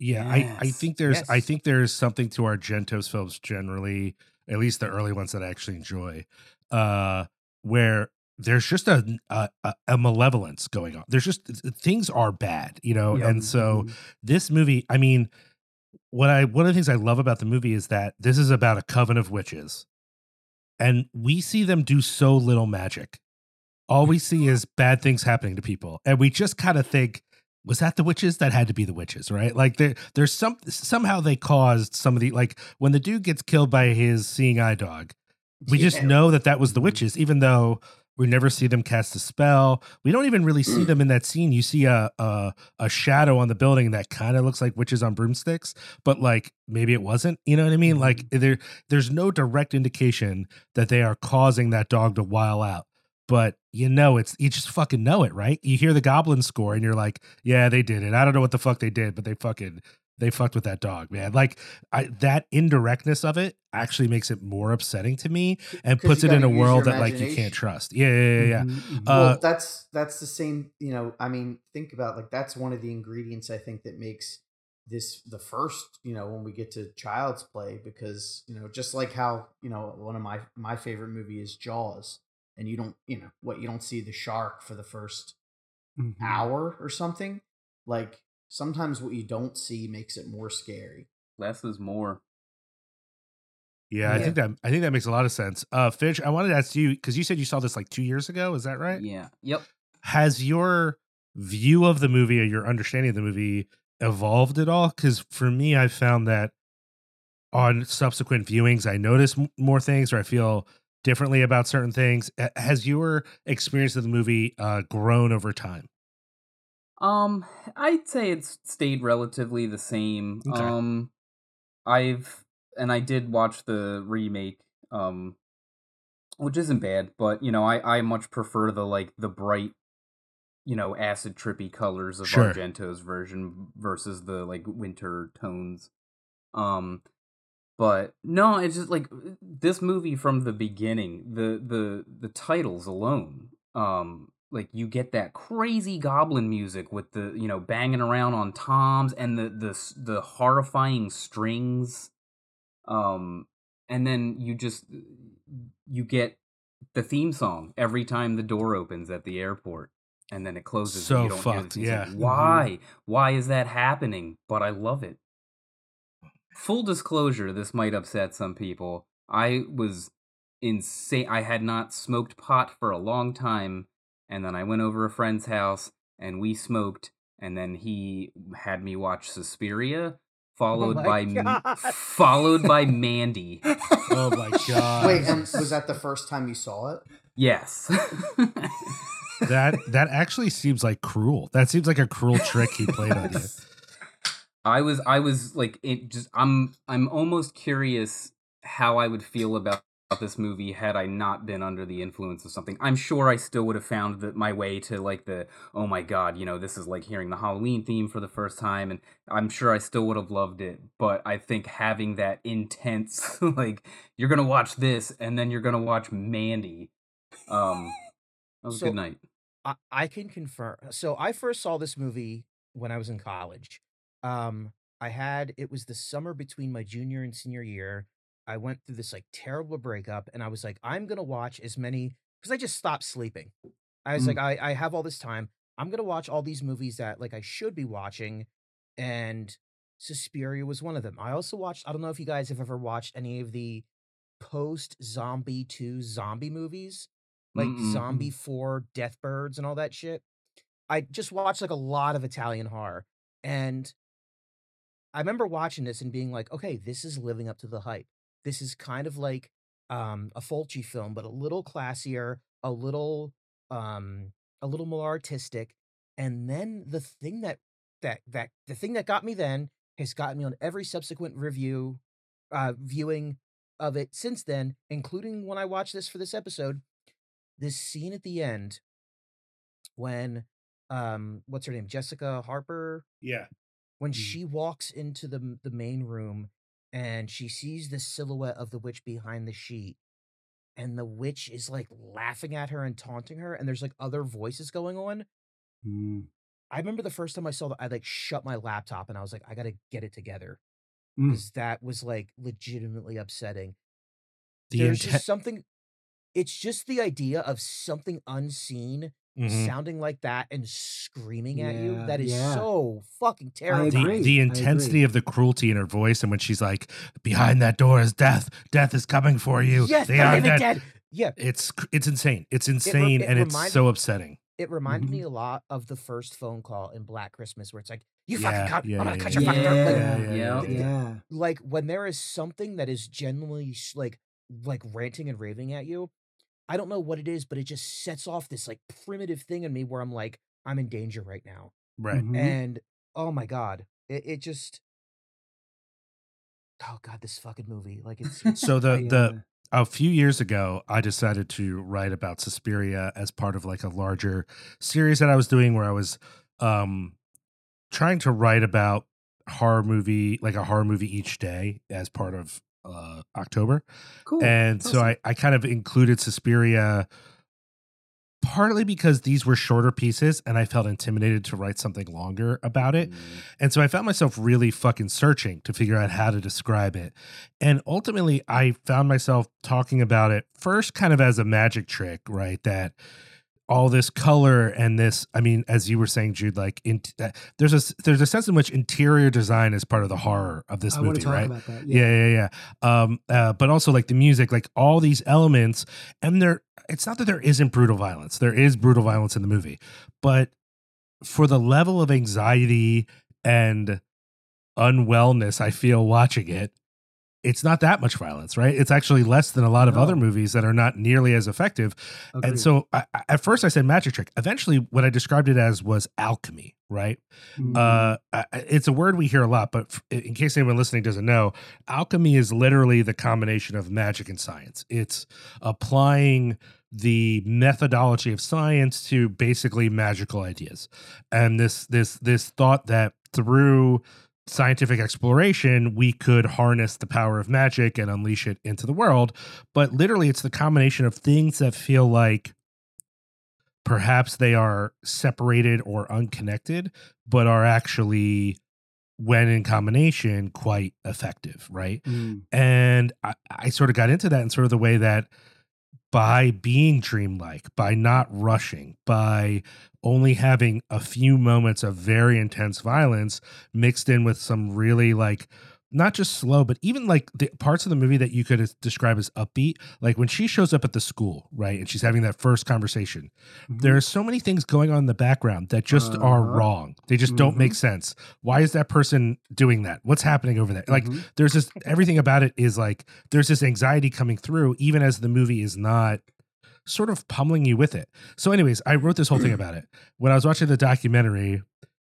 Yeah, I, I think there's I think there's something to Argento's films generally, at least the early ones that I actually enjoy, uh, where there's just a, a a- malevolence going on. There's just things are bad, you know, Yep. and so Mhm. this movie, I mean, what I one of the things I love about the movie is that this is about a coven of witches, and we see them do so little magic. All we see [LAUGHS] is bad things happening to people, and we just kind of think, was that the witches? That had to be the witches, right? Like there, there's some somehow they caused some of the like when the dude gets killed by his seeing eye dog, we just know that that was the witches, even though we never see them cast a spell. We don't even really see mm. them in that scene. You see a a, a shadow on the building that kind of looks like witches on broomsticks, but like maybe it wasn't. You know what I mean? Like mm-hmm. there, there's no direct indication that they are causing that dog to while out. But you know, it's you just fucking know it, right? You hear the goblin score and you're like, yeah, they did it. I don't know what the fuck they did, but they fucking they fucked with that dog, man. Like I, that indirectness of it actually makes it more upsetting to me and puts it in a world that like you can't trust. Yeah, yeah, yeah. yeah. Mhm, mhm. Uh, well, that's that's the same. You know, I mean, think about like that's one of the ingredients I think that makes this the first. You know, when we get to Child's Play, because you know, just like how you know one of my my favorite movie is Jaws, and you don't you know what you don't see the shark for the first Mhm. hour or something. Like sometimes what you don't see makes it more scary. Less is more. Yeah, I think that I think that makes a lot of sense. Uh Fidge, I wanted to ask you because you said you saw this like two years ago. Is that right? Yeah. Yep. Has your view of the movie or your understanding of the movie evolved at all? Because for me, I found that on subsequent viewings, I notice m- more things or I feel differently about certain things. Has your experience of the movie uh, grown over time? Um, I'd say it's stayed relatively the same. Okay. Um, I've and I did watch the remake, um, which isn't bad, but you know, I I much prefer the like the bright, you know acid trippy colors of Sure. Argento's version versus the like winter tones. Um, but no, it's just like this movie from the beginning. The the the titles alone, um, like you get that crazy goblin music with the you know banging around on toms and the the the horrifying strings, um, and then you just you get the theme song every time the door opens at the airport. And then it closes. So you don't hear the fucked, yeah. Mhm. Why? Why is that happening? But I love it. Full disclosure, this might upset some people. I was insane. I had not smoked pot for a long time, and then I went over a friend's house and we smoked, and then he had me watch Suspiria, [LAUGHS] oh followed my by M- God. followed by [LAUGHS] Mandy. Oh my god. Wait, and was that the first time you saw it? Yes. that that actually seems like cruel. That seems like a cruel trick he played on you. [LAUGHS] I was I was like it just I'm I'm almost curious how I would feel about this movie had I not been under the influence of something. I'm sure I still would have found that my way to like the oh my god, you know, this is like hearing the Halloween theme for the first time and I'm sure I still would have loved it, but I think having that intense [LAUGHS] like you're going to watch this and then you're going to watch Mandy um that was a So- good night. I, I can confirm. So I first saw this movie when I was in college. Um, I had it was the summer between my junior and senior year. I went through this like terrible breakup, and I was like, I'm gonna watch as many because I just stopped sleeping. I was Mm. like, I, I have all this time. I'm gonna watch all these movies that like I should be watching, and Suspiria was one of them. I also watched. I don't know if you guys have ever watched any of the post Zombie Two zombie movies like Mm-mm. Zombie 4, Death Birds, and all that shit. I just watched like a lot of Italian horror. And I remember watching this and being like, okay, this is living up to the hype. This is kind of like um a Fulci film, but a little classier, a little um a little more artistic. And then the thing that that that the thing that got me then has gotten me on every subsequent review uh viewing of it since then, including when I watched this for this episode this scene at the end when um what's her name jessica harper Yeah. When Mm. she walks into the the main room and she sees the silhouette of the witch behind the sheet and the witch is like laughing at her and taunting her and there's like other voices going on Mm. i remember the first time i saw that i like shut my laptop and i was like i gotta get it together Mm. because that was like legitimately upsetting The there's intent. just something it's just the idea of something unseen Mhm. sounding like that and screaming at you. That is yeah. so fucking terrible. the, the intensity of the cruelty in her voice and when she's like behind that door is death death is coming for you yes, they are dead. dead. Yeah, it's it's insane it's insane it and it's so upsetting it reminded Mm-hmm. me a lot of the first phone call in Black Christmas where it's like, "You Yeah, fucking cut! yeah, I'm gonna cut yeah. your fucking throat!" Like, Yeah, yeah, yeah, yeah. Yeah. like when there is something that is genuinely sh- like like ranting and raving at you. I don't know what it is, but it just sets off this like primitive thing in me where I'm like, I'm in danger right now. right Mhm. And oh my god, it, it just. Oh god, this fucking movie! Like it's, [LAUGHS] it's so the the a few years ago i decided to write about suspiria as part of like a larger series that i was doing where i was um trying to write about horror movie like a horror movie each day as part of uh october cool. and so I, I kind of included Suspiria partly because these were shorter pieces and I felt intimidated to write something longer about it. Mm. And so I found myself really fucking searching to figure out how to describe it. And ultimately, I found myself talking about it first kind of as a magic trick, right? That all this color and this i mean as you were saying jude like in, uh, there's a there's a sense in which interior design is part of the horror of this I movie right? that. yeah. yeah yeah. Um uh, but also like the music like all these elements and there it's not that there isn't brutal violence. There is brutal violence in the movie. But for the level of anxiety and unwellness i feel watching it it's not that much violence right it's actually less than a lot of No. other movies that are not nearly as effective Agreed. and so I, at first i said magic trick eventually what i described it as was alchemy right Mhm. uh I- it's a word we hear a lot but in case anyone listening doesn't know alchemy is literally the combination of magic and science it's applying the methodology of science to basically magical ideas and this this this thought that through scientific exploration we could harness the power of magic and unleash it into the world but literally it's the combination of things that feel like perhaps they are separated or unconnected but are actually when in combination quite effective right Mm. and I, I sort of got into that in sort of the way that by being dreamlike, by not rushing, by only having a few moments of very intense violence mixed in with some really like not just slow, but even like the parts of the movie that you could describe as upbeat, like when she shows up at the school, right, and she's having that first conversation. Mhm. There are so many things going on in the background that just are Uh-huh. wrong. They just don't Mhm. make sense. Why is that person doing that? What's happening over there? Like Mhm. there's this everything about it is like there's this anxiety coming through even as the movie is not sort of pummeling you with it. So anyways i wrote this whole thing about it. When i was watching the documentary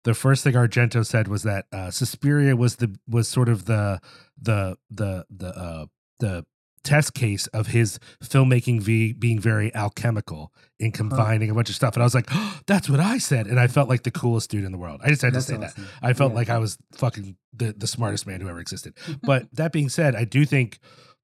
the first thing argento said was that uh suspiria was the was sort of the the the the uh the test case of his filmmaking v being very alchemical in combining a bunch of stuff. And i was like oh, [GASPS] that's what i said. And i felt like the coolest dude in the world. I just had That's to say that. I felt Yeah. like I was fucking the, the smartest man who ever existed. [LAUGHS] But that being said, I do think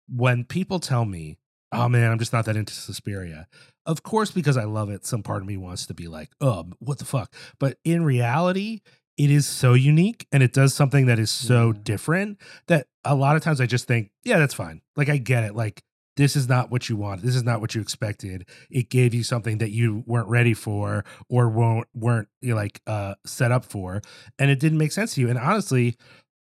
when people tell me, oh man, I'm just not that into Suspiria, of course, because I love it, some part of me wants to be like, oh, what the fuck? But in reality, it is so unique and it does something that is so Yeah. different that a lot of times I just think, yeah, that's fine. Like, I get it. Like, this is not what you want. This is not what you expected. It gave you something that you weren't ready for or weren't weren't you know, like uh set up for, and it didn't make sense to you. And honestly,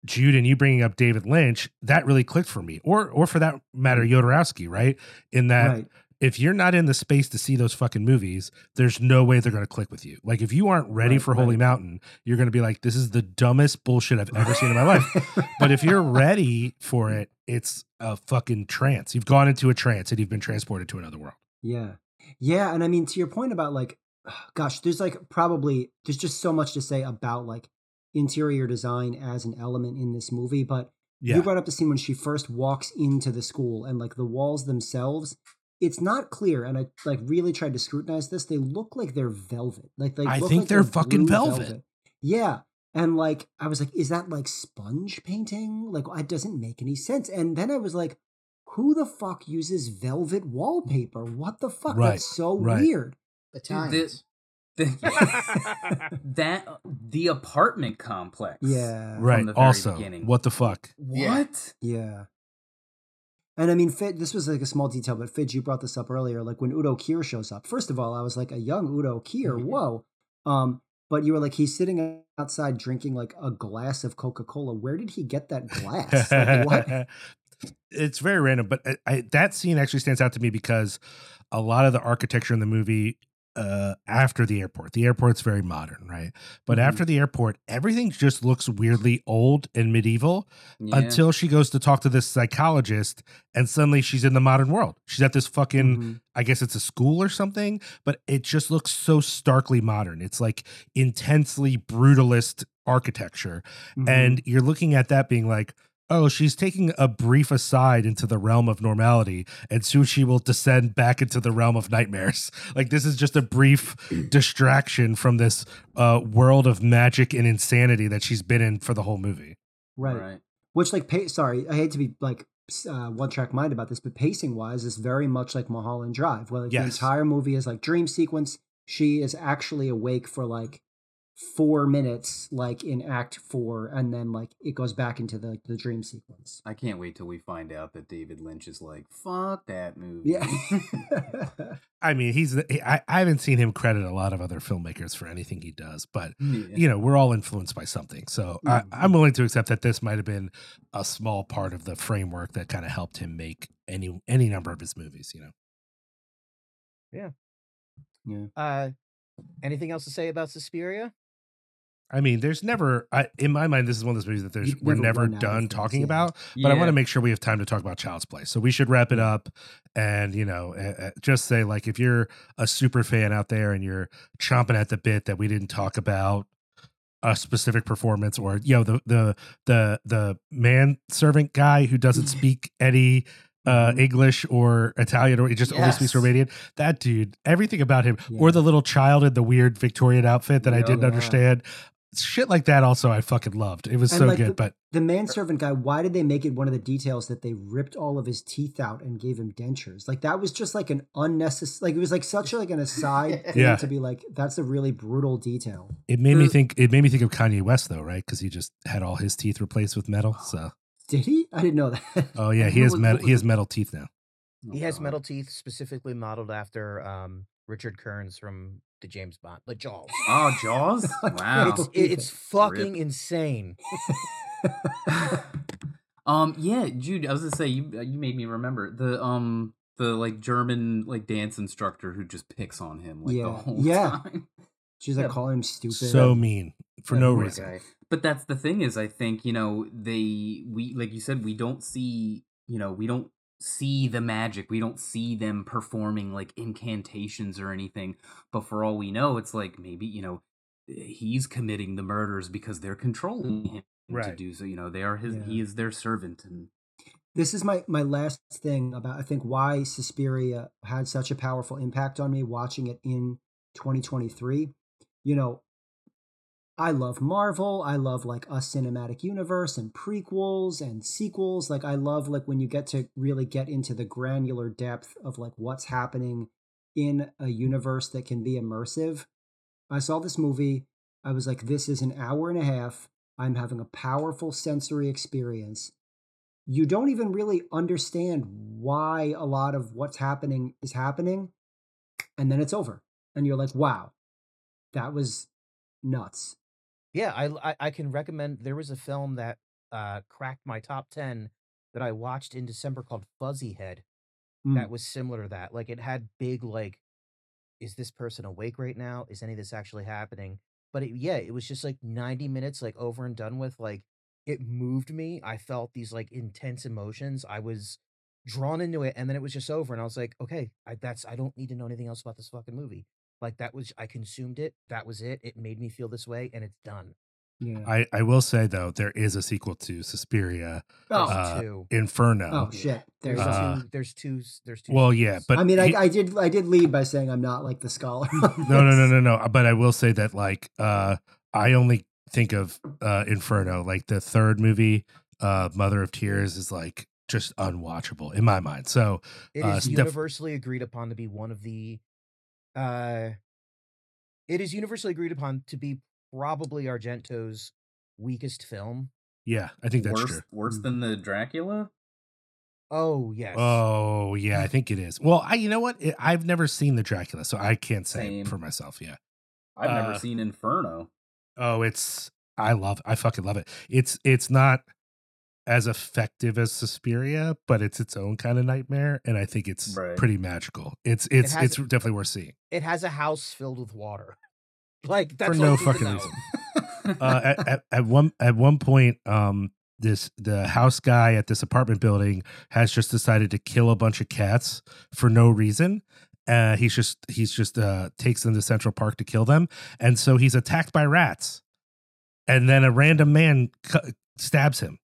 Jude and you bringing up David Lynch, that really clicked for me, or or for that matter, mm. Jodorowsky, right? In that right. if you're not in the space to see those fucking movies, there's no way they're going to click with you. Like if you aren't ready Right, for Holy right. Mountain, you're going to be like, this is the dumbest bullshit I've ever seen in my life. [LAUGHS] But if you're ready for it, it's a fucking trance. You've gone into a trance and you've been transported to another world. Yeah. Yeah. And I mean, to your point about like, [SIGHS] gosh, there's like probably, there's just so much to say about like interior design as an element in this movie. But Yeah. you brought up the scene when she first walks into the school and like the walls themselves, it's not clear. And I like really tried to scrutinize this. They look like they're velvet. Like they I look think like they're fucking blue velvet. Yeah. And like, I was like, is that like sponge painting? Like, it doesn't make any sense. And then I was like, who the fuck uses velvet wallpaper? What the fuck? Right, That's so right. weird. Italians. The- [LAUGHS] that the apartment complex. Yeah. Right. the Also, beginning. what the fuck? What? Yeah. And I mean, Fid, this was like a small detail, but Fidge, you brought this up earlier. Like when Udo Kier shows up, first of all, I was like, a young Udo Kier, whoa. Um, but you were like, he's sitting outside drinking like a glass of Coca Cola. Where did he get that glass? Like, what? [LAUGHS] it's very random, but I, I, that scene actually stands out to me because a lot of the architecture in the movie uh after the airport the airport's very modern right but Mhm. after the airport everything just looks weirdly old and medieval Yeah. until she goes to talk to this psychologist and suddenly she's in the modern world she's at this fucking Mhm. I guess it's a school or something, but it just looks so starkly modern. It's like intensely brutalist architecture. Mhm. And you're looking at that being like, oh, she's taking a brief aside into the realm of normality, and soon she will descend back into the realm of nightmares. [LAUGHS] Like, this is just a brief [CLEARS THROAT] distraction from this uh, world of magic and insanity that she's been in for the whole movie. right. Right. Which, like, pa- sorry, I hate to be like uh, one track mind about this, but pacing wise is very much like Mulholland Drive, where like, the entire movie is like dream sequence. She is actually awake for like four minutes, like in Act Four, and then like it goes back into the the dream sequence. I can't wait till we find out that David Lynch is like, fuck that movie. Yeah. [LAUGHS] I mean, he's I, I haven't seen him credit a lot of other filmmakers for anything he does, but Yeah. you know, we're all influenced by something. So I, Mhm. I'm willing to accept that this might have been a small part of the framework that kind of helped him make any any number of his movies. You know, yeah yeah. Uh, anything else to say about Suspiria? I mean, there's never I, in my mind. This is one of those movies that there's You we're never never run out of done talking yeah. about. But I want to make sure we have time to talk about Child's Play. So we should wrap it up and you know uh, just say like if you're a super fan out there and you're chomping at the bit that we didn't talk about a specific performance or you know the the the the man servant guy who doesn't [LAUGHS] speak any uh, Mhm. English or Italian, or he just only speaks Romanian. That dude, everything about him, Yeah. or the little child in the weird Victorian outfit that I didn't Yeah. understand. Shit like that. Also, I fucking loved. It was And, so like, good. the- but The manservant guy, why did they make it one of the details that they ripped all of his teeth out and gave him dentures? Like that was just like an unnecessary like it was like such like an aside [LAUGHS] thing Yeah. to be like that's a really brutal detail. it made me think. It made me think of Kanye West though, right? Because he just had all his teeth replaced with metal. So, Did he? I didn't know that. [LAUGHS] oh yeah, he has was- metal. He has metal teeth now. He has Oh, metal teeth specifically modeled after um, Richard Kearns from the James Bond, the Jaws. Oh, Jaws! [LAUGHS] Wow. It's it, it's fucking Rip. insane. [LAUGHS] um, yeah, Jude. I was gonna say you. uh, You made me remember the um the like German like dance instructor who just picks on him like the Yeah. whole Yeah. time. She's like Yeah. calling him stupid. So mean for Yeah, no reason. guy. But that's the thing is, I think you know they we like you said we don't see you know we don't see the magic. We don't see them performing like incantations or anything but for all we know it's like maybe you know he's committing the murders because they're controlling him to do so you know they are his he is their servant and this is my my last thing about I think why Suspiria had such a powerful impact on me watching it in 2023. You know, I love Marvel. I love like a cinematic universe and prequels and sequels. Like I love like when you get to really get into the granular depth of like what's happening in a universe that can be immersive. I saw this movie. I was like, this is an hour and a half. I'm having a powerful sensory experience. You don't even really understand why a lot of what's happening is happening. And then it's over. And you're like, wow, that was nuts. Yeah, I, I I can recommend. There was a film that uh, cracked my top ten that I watched in December called Fuzzy Head. Mm. That was similar to that. Like it had big like, is this person awake right now? Is any of this actually happening? But it, yeah, it was just like ninety minutes, like over and done with. Like it moved me. I felt these like intense emotions. I was drawn into it, and then it was just over. And I was like, okay, I, that's I don't need to know anything else about this fucking movie. Like that was I consumed it. That was it. It made me feel this way, and it's done. yeah. I, I will say though, there is a sequel to Suspiria, oh, uh, two. Inferno. oh shit. There's There's Uh, two. There's two. There's two. well, yeah, but I mean, I, he- I did I did lead by saying I'm not like the scholar. no, no, no, no, no. But I will say that like uh, I only think of uh, Inferno, like the third movie, uh, Mother of Tears, is like just unwatchable in my mind. So it is uh, is def- universally agreed upon to be one of the. Uh, it is universally agreed upon to be probably Argento's weakest film. yeah, I think that's worse true. worse than the Dracula Oh yes. Oh yeah, I think it is. Well, I you know what? It, I've never seen the Dracula, so I can't say Same. for myself. Yeah. I've Uh, never seen Inferno Oh, it's I love I fucking love it. It's it's not as effective as Suspiria, but it's its own kind of nightmare, and I think it's Right. pretty magical. It's it's has- it's definitely worth seeing. it has a house filled with water. [LAUGHS] Like that's For no you need to fucking reason. [LAUGHS] uh, at, at, at one at one point, um, this the house guy at this apartment building has just decided to kill a bunch of cats for no reason. Uh, he's just he's just uh, takes them to Central Park to kill them, and so he's attacked by rats, and then a random man cu- stabs him,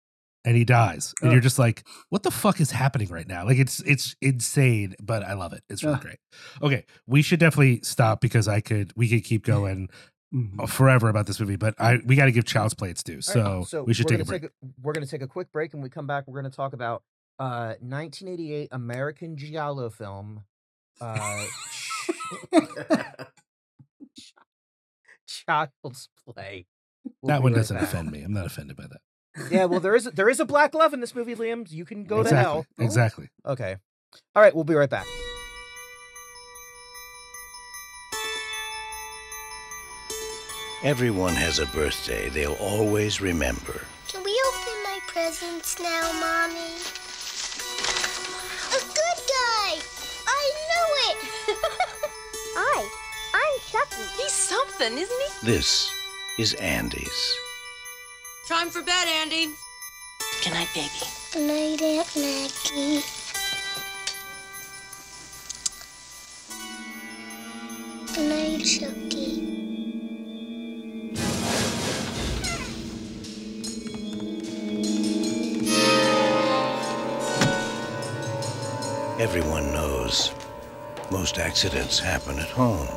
and he dies. And you're just like, what the fuck is happening right now? Like it's it's insane, but I love it. It's really great. Okay, we should definitely stop because I could we could keep going Mhm. forever about this movie, but I we got to give Child's Play its due. So, right, we should take a break. we're going to take a quick break, and we come back. We're going to talk about uh, 1988 American giallo film, uh, [LAUGHS] Child's Play. We'll that one right doesn't back. offend me. I'm not offended by that. Yeah, well, there is there is a black love in this movie, Liam. You can go to hell. Exactly. Okay. All right, we'll be right back. Everyone has a birthday they'll always remember. Can we open my presents now, Mommy? A good guy! I knew it! [LAUGHS] Hi, I'm Chucky. He's something, isn't he? This is Andy's. Time for bed, Andy. Good night, baby. Good night, Aunt Maggie. Good night, Chucky. Everyone knows most accidents happen at home.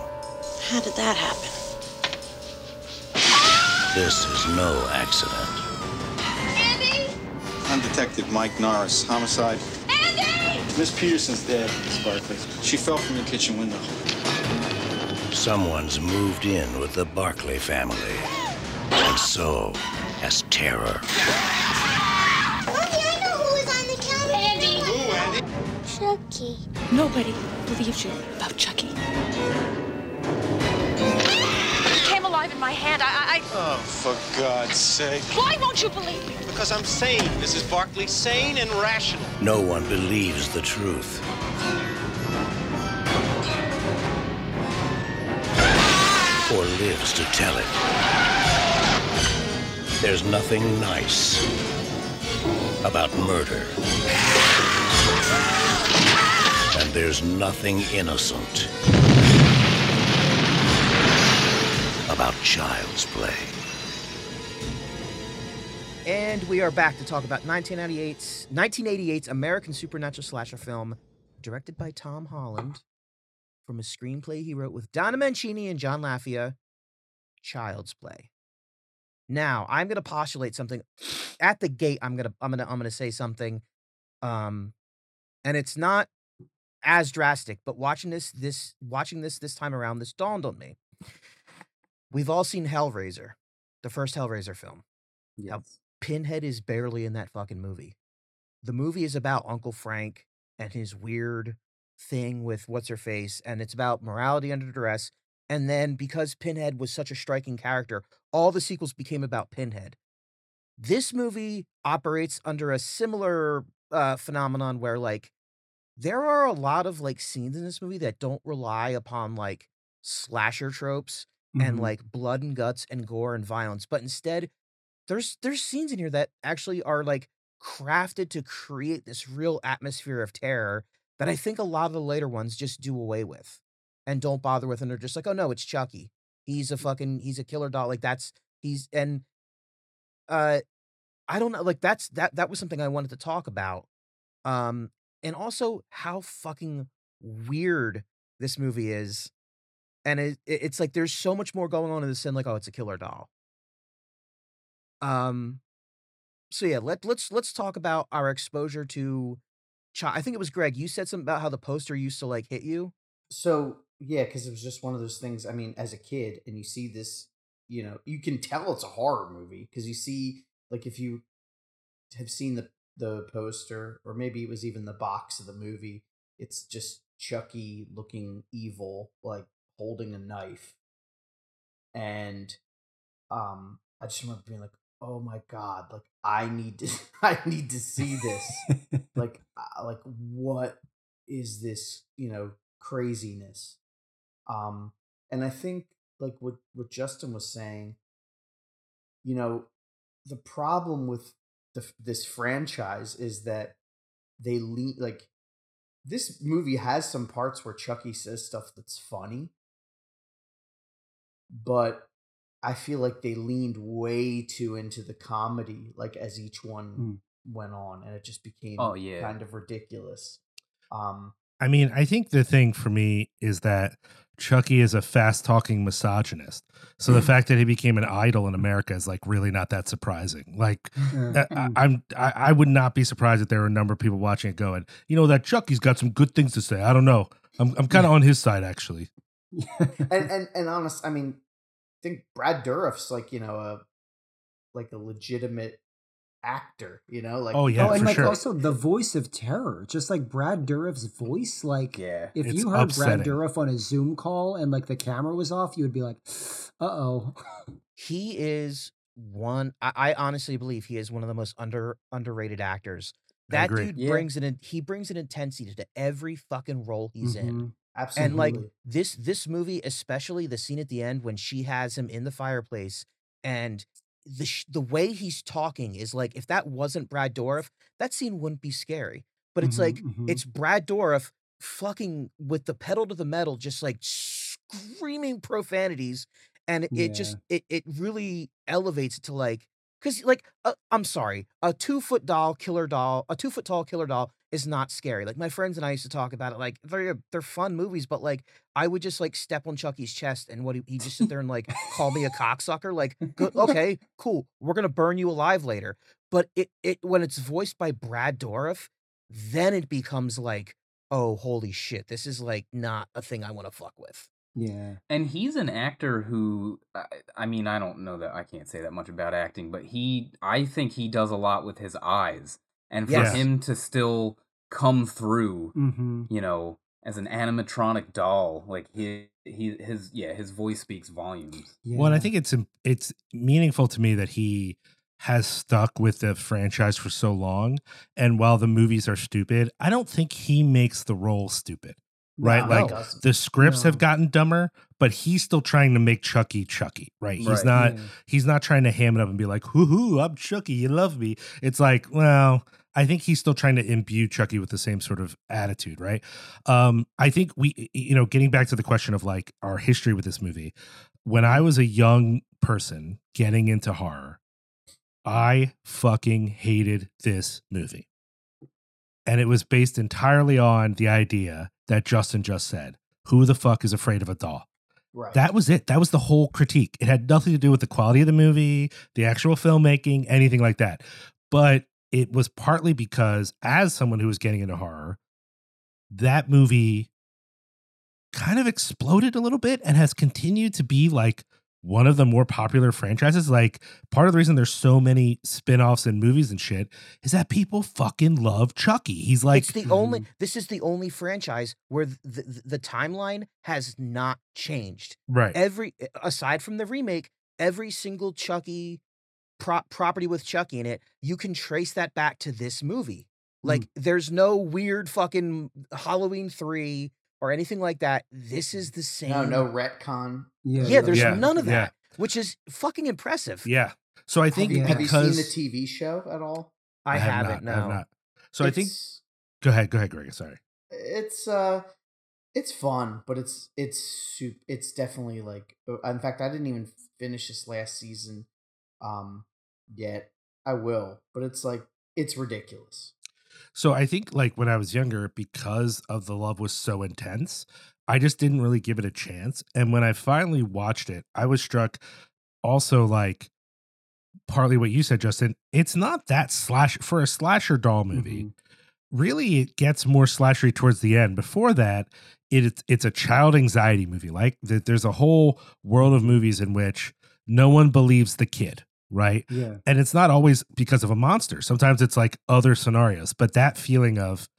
How did that happen? This is no accident. Andy! I'm Detective Mike Norris, homicide. Andy! Miss Peterson's dead, Miss Barclay. She fell from the kitchen window. Someone's moved in with the Barclay family. And so has terror. Mommy, I know who was on the counter. Andy! Who, Andy? Chucky. Nobody believes you about Chucky. My hand. I, I, I. Oh, for God's sake. Why won't you believe me? Because I'm sane, Mrs. Barclay. Sane and rational. No one believes the truth. Or lives to tell it. There's nothing nice about murder. And there's nothing innocent about child's play. And we are back to talk about 1998's 1988's American supernatural slasher film, directed by Tom Holland, from a screenplay he wrote with Don Mancini and John Lafia, Child's Play. Now, I'm going to postulate something at the gate. I'm going to I'm going to I'm going to say something um and it's not as drastic, but watching this this watching this this time around this dawned on me. We've all seen Hellraiser, the first Hellraiser film. Yes. Pinhead is barely in that fucking movie. The movie is about Uncle Frank and his weird thing with what's her face, and it's about morality under duress. And then because Pinhead was such a striking character, all the sequels became about Pinhead. This movie operates under a similar uh, phenomenon where, like, there are a lot of like scenes in this movie that don't rely upon like slasher tropes and Mhm. like blood and guts and gore and violence, but instead there's there's scenes in here that actually are like crafted to create this real atmosphere of terror that I think a lot of the later ones just do away with and don't bother with and they're just like, oh no, it's Chucky. He's a fucking he's a killer doll. Like that's he's and uh I don't know, like that's that that was something I wanted to talk about. Um and also how fucking weird this movie is. And it, it- it's like there's so much more going on in this than like, oh, it's a killer doll. Um so yeah, let let's let's talk about our exposure to Chi- I think it was Greg. You said something about how the poster used to like hit you. So yeah, because it was just one of those things. I mean, as a kid, and you see this, you know, you can tell it's a horror movie because you see, like, if you have seen the the poster, or maybe it was even the box of the movie, it's just Chucky looking evil, like holding a knife, and um, I just remember being like, "Oh my god!" Like, I need to, [LAUGHS] I need to see this. like, [LAUGHS] uh, like what is this? You know, craziness. Um, and I think like what what Justin was saying, you know, the problem with the, this franchise is that they lean like this movie has some parts where Chucky says stuff that's funny, but I feel like they leaned way too into the comedy, like as each one went on, and it just became Oh, yeah. kind of ridiculous. Um, I mean, I think the thing for me is that Chucky is a fast talking misogynist. So the [LAUGHS] fact that he became an idol in America is like really not that surprising. Like, [LAUGHS] I, I- I'm, I, I would not be surprised if there were a number of people watching it going, you know, that Chucky's got some good things to say. I don't know. I'm, I'm kind of on his side actually. [LAUGHS] and and and honest, I mean, I think Brad Dourif's like you know a like a legitimate actor, you know, like Oh, yeah, oh, and for like sure. also the voice of terror, just like Brad Dourif's voice. Like, Yeah. if It's you heard upsetting. Brad Dourif on a Zoom call and like the camera was off, you would be like, [SIGHS] "Uh oh." [LAUGHS] He is one. I, I honestly believe he is one of the most under underrated actors. That dude Yeah. brings an he brings an intensity to every fucking role he's in. Absolutely. And like this this movie, especially the scene at the end when she has him in the fireplace and the sh- the way he's talking is like if that wasn't Brad Dourif, that scene wouldn't be scary. But it's Mhm, like mhm. it's Brad Dourif fucking with the pedal to the metal, just like screaming profanities, and it, it just it it really elevates it to like because like uh, I'm sorry, a two foot doll killer doll, a two foot tall killer doll is not scary. Like my friends and I used to talk about it. Like they're they're fun movies, but like I would just like step on Chucky's chest and what he he just sit there and like call me a cocksucker. Like good, [LAUGHS] okay, cool. We're gonna burn you alive later. But it it when it's voiced by Brad Dourif, then it becomes like, oh holy shit, this is like not a thing I want to fuck with. Yeah. And he's an actor who, I- I mean, I don't know that I can't say that much about acting, but he, I think he does a lot with his eyes. And for Yes. him to still come through, Mm-hmm. you know, as an animatronic doll, like he, he, his, yeah, his voice speaks volumes. Yeah. Well, and I think it's it's meaningful to me that he has stuck with the franchise for so long. And while the movies are stupid, I don't think he makes the role stupid. Right? No, like doesn't. the scripts have gotten dumber, but he's still trying to make Chucky Chucky, right? He's Right. not Yeah. he's not trying to ham it up and be like, hoo hoo, I'm Chucky, you love me. It's like, well, I think he's still trying to imbue Chucky with the same sort of attitude, right? Um, I think we, you know, getting back to the question of like our history with this movie, when I was a young person getting into horror, I fucking hated this movie. And it was based entirely on the idea that Justin just said who the fuck is afraid of a doll? Right. That was it. That was the whole critique. It had nothing to do with the quality of the movie, the actual filmmaking, anything like that. But it was partly because, as someone who was getting into horror, that movie kind of exploded a little bit and has continued to be like one of the more popular franchises. Like, part of the reason there's so many spin offs and movies and shit is that people fucking love Chucky. He's like, it's the only. Mhm. This is the only franchise where the, the, the timeline has not changed. right. Every aside from the remake, every single Chucky pro- property with Chucky in it, you can trace that back to this movie. Like, there's no weird fucking Halloween three or anything like that. This is the same. no, no retcon. Yeah. Yeah, there's Yeah, none of yeah. that, which is fucking impressive. Yeah. So I think have, you, have you seen the TV show at all? I, have haven't. not, I have no. not. So I think go ahead, go ahead, Greg. Sorry. it's uh it's fun but it's it's soup it's definitely like uh, in fact i didn't even finish this last season um yet i will but it's like it's ridiculous So I think like when I was younger, because of the love was so intense, I just didn't really give it a chance. And when I finally watched it, I was struck also like partly what you said, Justin. It's not that slash for a slasher doll movie. Mhm. Really, it gets more slashery towards the end. Before that, it, it's a child anxiety movie. Like th- there's a whole world of movies in which no one believes the kid, right? Yeah. and it's not always because of a monster. Sometimes it's like other scenarios, but that feeling of,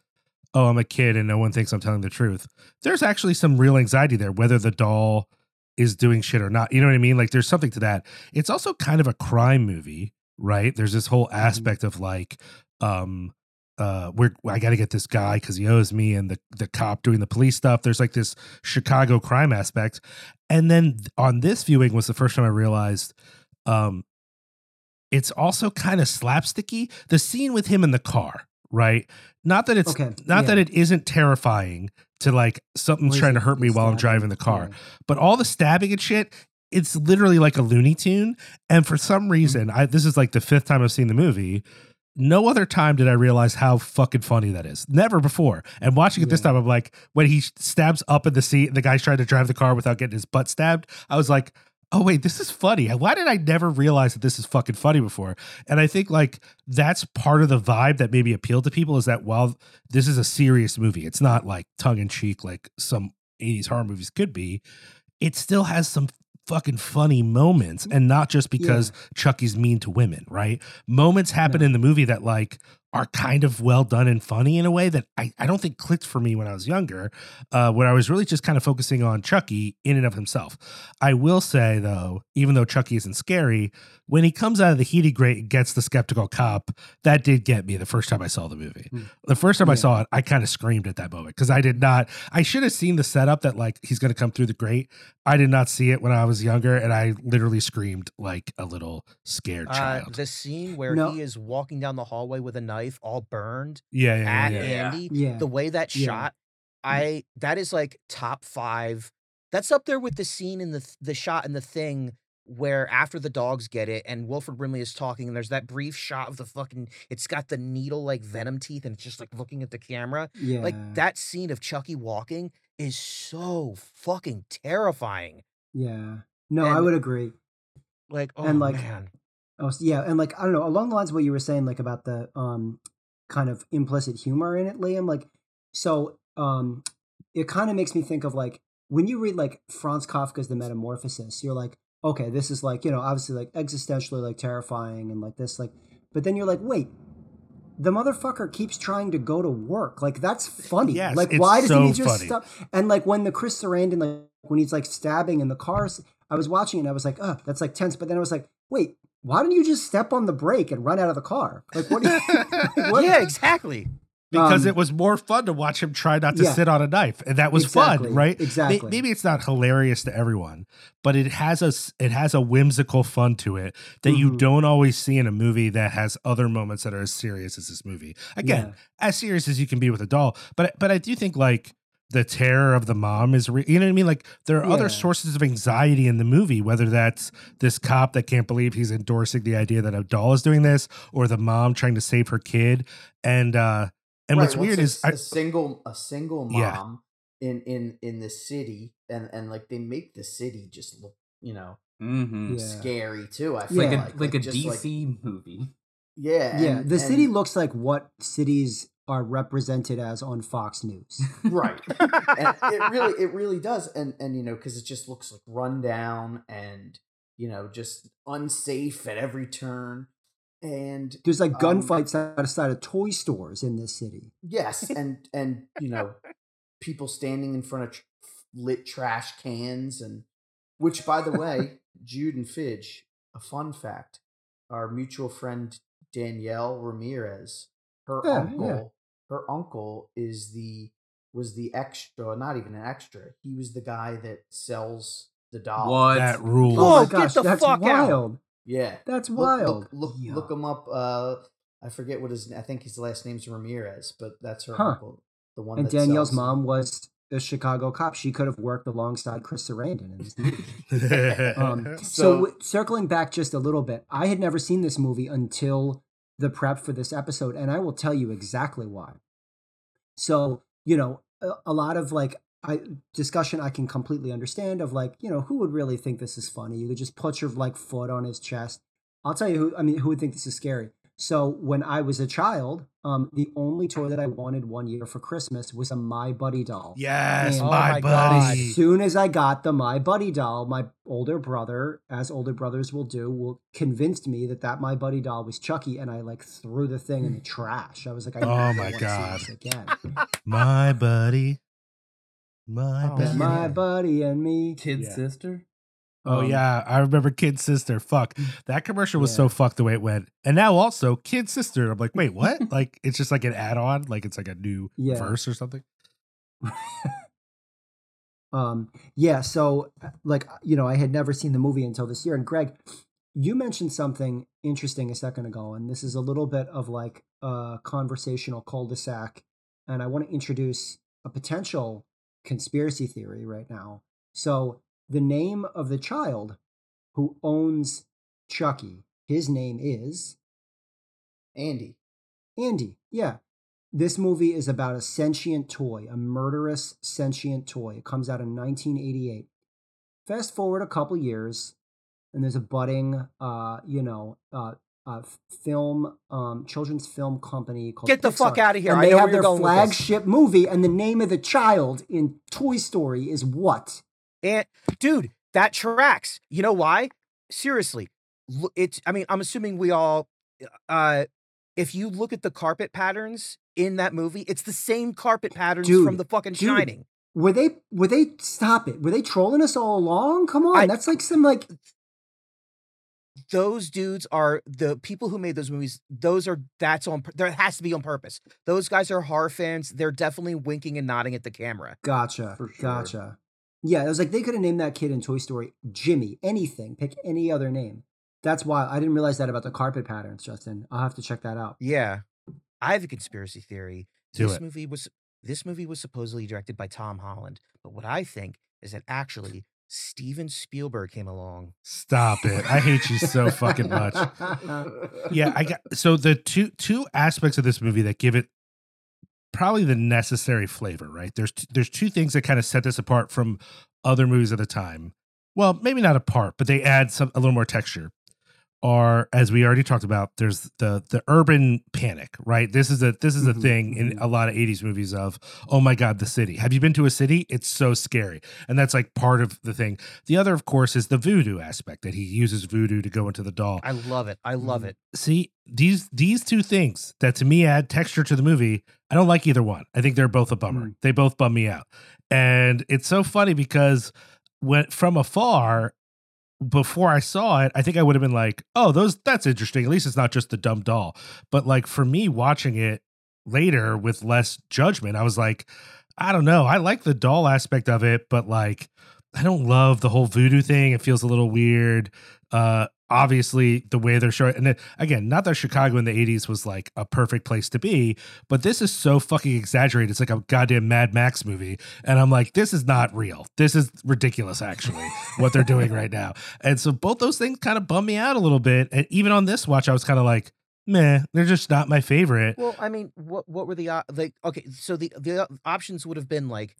oh, I'm a kid and no one thinks I'm telling the truth. There's actually some real anxiety there, whether the doll is doing shit or not. You know what I mean? Like there's something to that. It's also kind of a crime movie, right? There's this whole aspect of like, um, uh, we're I got to get this guy because he owes me, and the the cop doing the police stuff. There's like this Chicago crime aspect, and then on this viewing was the first time I realized, um, it's also kind of slapsticky. The scene with him in the car, right? Not that it's Okay, not that it isn't terrifying to like something's trying to hurt me while I'm driving the car, Yeah. but all the stabbing and shit. It's literally like a Looney Tune, and for some reason, I this is like the fifth time I've seen the movie. No other time did I realize how fucking funny that is. Never before. And watching it this time, I'm like, when he stabs up in the seat the guy's trying to drive the car without getting his butt stabbed, I was like, oh, wait, this is funny. Why did I never realize that this is fucking funny before? And I think like that's part of the vibe that maybe appealed to people is that while this is a serious movie, it's not like tongue in cheek like some 80s horror movies could be, it still has some fucking funny moments mm. and not just because Chucky's mean to women, right? Moments happen in the movie that like are kind of well done and funny in a way that I, I don't think clicked for me when I was younger, uh, when I was really just kind of focusing on Chucky in and of himself. I will say though, even though Chucky isn't scary, when he comes out of the heaty grate and gets the skeptical cop, that did get me the first time I saw the movie. Hmm. The first time I saw it, I kind of screamed at that moment because I did not, I should have seen the setup that like he's going to come through the grate. I did not see it when I was younger and I literally screamed like a little scared Uh, child. the scene where No. he is walking down the hallway with a knife, all burned Yeah, yeah, at yeah. yeah. Andy. Yeah. The way that Yeah. shot, mm. I that is like top five. That's up there with the scene in the the shot in the thing where after the dogs get it and Wilford Brimley is talking and there's that brief shot of the fucking it's got the needle like venom teeth and it's just like looking at the camera. Yeah. Like that scene of Chucky walking is so fucking terrifying. Yeah. No, I would agree. Like oh And, like, man. Oh, yeah, and like I don't know, along the lines of what you were saying, like about the um kind of implicit humor in it, Liam. Like, so um, it kind of makes me think of like when you read like Franz Kafka's The Metamorphosis, you're like, okay, this is like you know obviously like existentially like terrifying and like this like, but then you're like, wait. The motherfucker keeps trying to go to work. Like that's funny. Yes, like why doesn't so he just funny. stop? And like when the Chris Sarandon, like when he's like stabbing in the cars, I was watching and I was like, oh, that's like tense. But then I was like, wait, why don't you just step on the brake and run out of the car? Like what? Do you, [LAUGHS] what- Yeah, exactly. because Um, it was more fun to watch him try not to yeah. sit on a knife, and that was Exactly, fun, right? Exactly. Maybe it's not hilarious to everyone, but it has a it has a whimsical fun to it that you Mhm. don't always see in a movie that has other moments that are as serious as this movie. Again, as serious as you can be with a doll, but but I do think like the terror of the mom is re- you know what I mean like there are Yeah. other sources of anxiety in the movie whether that's this cop that can't believe he's endorsing the idea that a doll is doing this or the mom trying to save her kid and uh and Right, what's well, weird it's is a, I, a single a single Yeah. mom in in in the city, and and like they make the city just look, you know, Mm-hmm. Yeah. scary too. I feel Like like a like, a just, like- DC movie. yeah, yeah, and- the city looks like what cities are represented as on Fox News. [LAUGHS] right [LAUGHS] and it really it really does and and you know because it just looks like run down and you know just unsafe at every turn and There's like um, gunfights outside of toy stores in this city. yes [LAUGHS] and and you know people standing in front of tr- lit trash cans and which by the way jude and fidge a fun fact our mutual friend danielle ramirez her Yeah, uncle yeah. her uncle is the was the extra not even an extra he was the guy that sells the doll What? that rules Oh, Oh, my get gosh, the that's fuck out. wild. yeah That's wild. Look, look, look him up. Uh, I forget what his. I think his last name's Ramirez, but that's her Huh. uncle, the one. And that Danielle's sells- mom was a Chicago cop. She could have worked alongside Chris Sarandon in this movie. [LAUGHS] Um, [LAUGHS] so, So- w- circling back just a little bit, I had never seen this movie until the prep for this episode, and I will tell you exactly why. So, you know, a, a lot of like I discussion I can completely understand of like, you know, who would really think this is funny? You could just put your like foot on his chest. I'll tell you who I mean, who would think this is scary? So when I was a child, um, the only toy that I wanted one year for Christmas was a My Buddy doll. yes And Oh my my God. buddy as soon as I got the My Buddy doll, my older brother, as older brothers will do, will convinced me that that My Buddy doll was Chucky, and I like threw the thing in the trash. I was like, I Oh my wanna see God. this again. my buddy my Oh, buddy my buddy and me. Kid Yeah. sister. Oh Um, yeah, I remember Kid Sister. Fuck that commercial was Yeah. so fucked the way it went, and now also Kid Sister. I'm like, wait, what? [LAUGHS] like it's just like an add-on, like it's like a new Yeah. verse or something. Um, yeah, so like you know, I had never seen the movie until this year. And Greg, you mentioned something interesting a second ago, and this is a little bit of like a conversational cul-de-sac. And I want to introduce a potential conspiracy theory right now. So the name of the child who owns Chucky, his name is Andy. Andy. Yeah. This movie is about a sentient toy, a murderous sentient toy. It comes out in 1988. Fast forward a couple years, and there's a budding, uh, you know, uh, uh, film, um, children's film company called Get the Pixar, fuck of here. And I they have their going with this. flagship movie, and the name of the child in Toy Story is what? And dude, that tracks. You know why? Seriously, look, it's. I mean, I'm assuming we all. Uh, if you look at the carpet patterns in that movie, it's the same carpet patterns Dude, from the fucking dude, Shining. Were they? Were they? Stop it! Were they trolling us all along? Come on, I- that's like some like Those dudes are the people who made those movies. Those are that's on. pur- There has to be on purpose. Those guys are horror fans. They're definitely winking and nodding at the camera. Gotcha. For sure. Gotcha. Yeah, it was like they could have named that kid in Toy Story Jimmy, anything, pick any other name. That's why I didn't realize that about the carpet patterns, Justin. I'll have to check that out. Yeah, I have a conspiracy theory. Do this it. movie was this movie was supposedly directed by Tom Holland, but what I think is that actually Steven Spielberg came along. Stop it. I hate you so fucking much. [LAUGHS] Yeah, I got so the two two aspects of this movie that give it probably the necessary flavor, right? There's t- there's two things that kind of set this apart from other movies of the time. Well, maybe not apart, but they add some a little more texture. Are as we already talked about, there's the the urban panic, right? This is a this is a mm-hmm. thing in mm-hmm. a lot of 80s movies of, oh my god, the city. Have you been to a city? It's so scary. And that's like part of the thing. The other, of course, is the voodoo aspect that he uses voodoo to go into the doll. I love it. I love mm. it. See, these these two things that to me add texture to the movie, I don't like either one. I think they're both a bummer. Mm. They both bum me out. And it's so funny because when from afar, before I saw it, I think I would have been like, "Oh, those that's interesting. At least it's not just the dumb doll." But like for me watching it later with less judgment, I was like, I don't know. I like the doll aspect of it, but like I don't love the whole voodoo thing. It feels a little weird. Uh obviously the way they're showing and again, not that Chicago in the 80s was like a perfect place to be, but this is so fucking exaggerated. It's like a goddamn Mad Max movie. And I'm like, this is not real. This is ridiculous, actually, what they're doing right now. And so both those things kind of bum me out a little bit. And even on this watch, I was kind of like, meh, they're just not my favorite. Well, I mean, what what were the like? Okay, so the the options would have been like,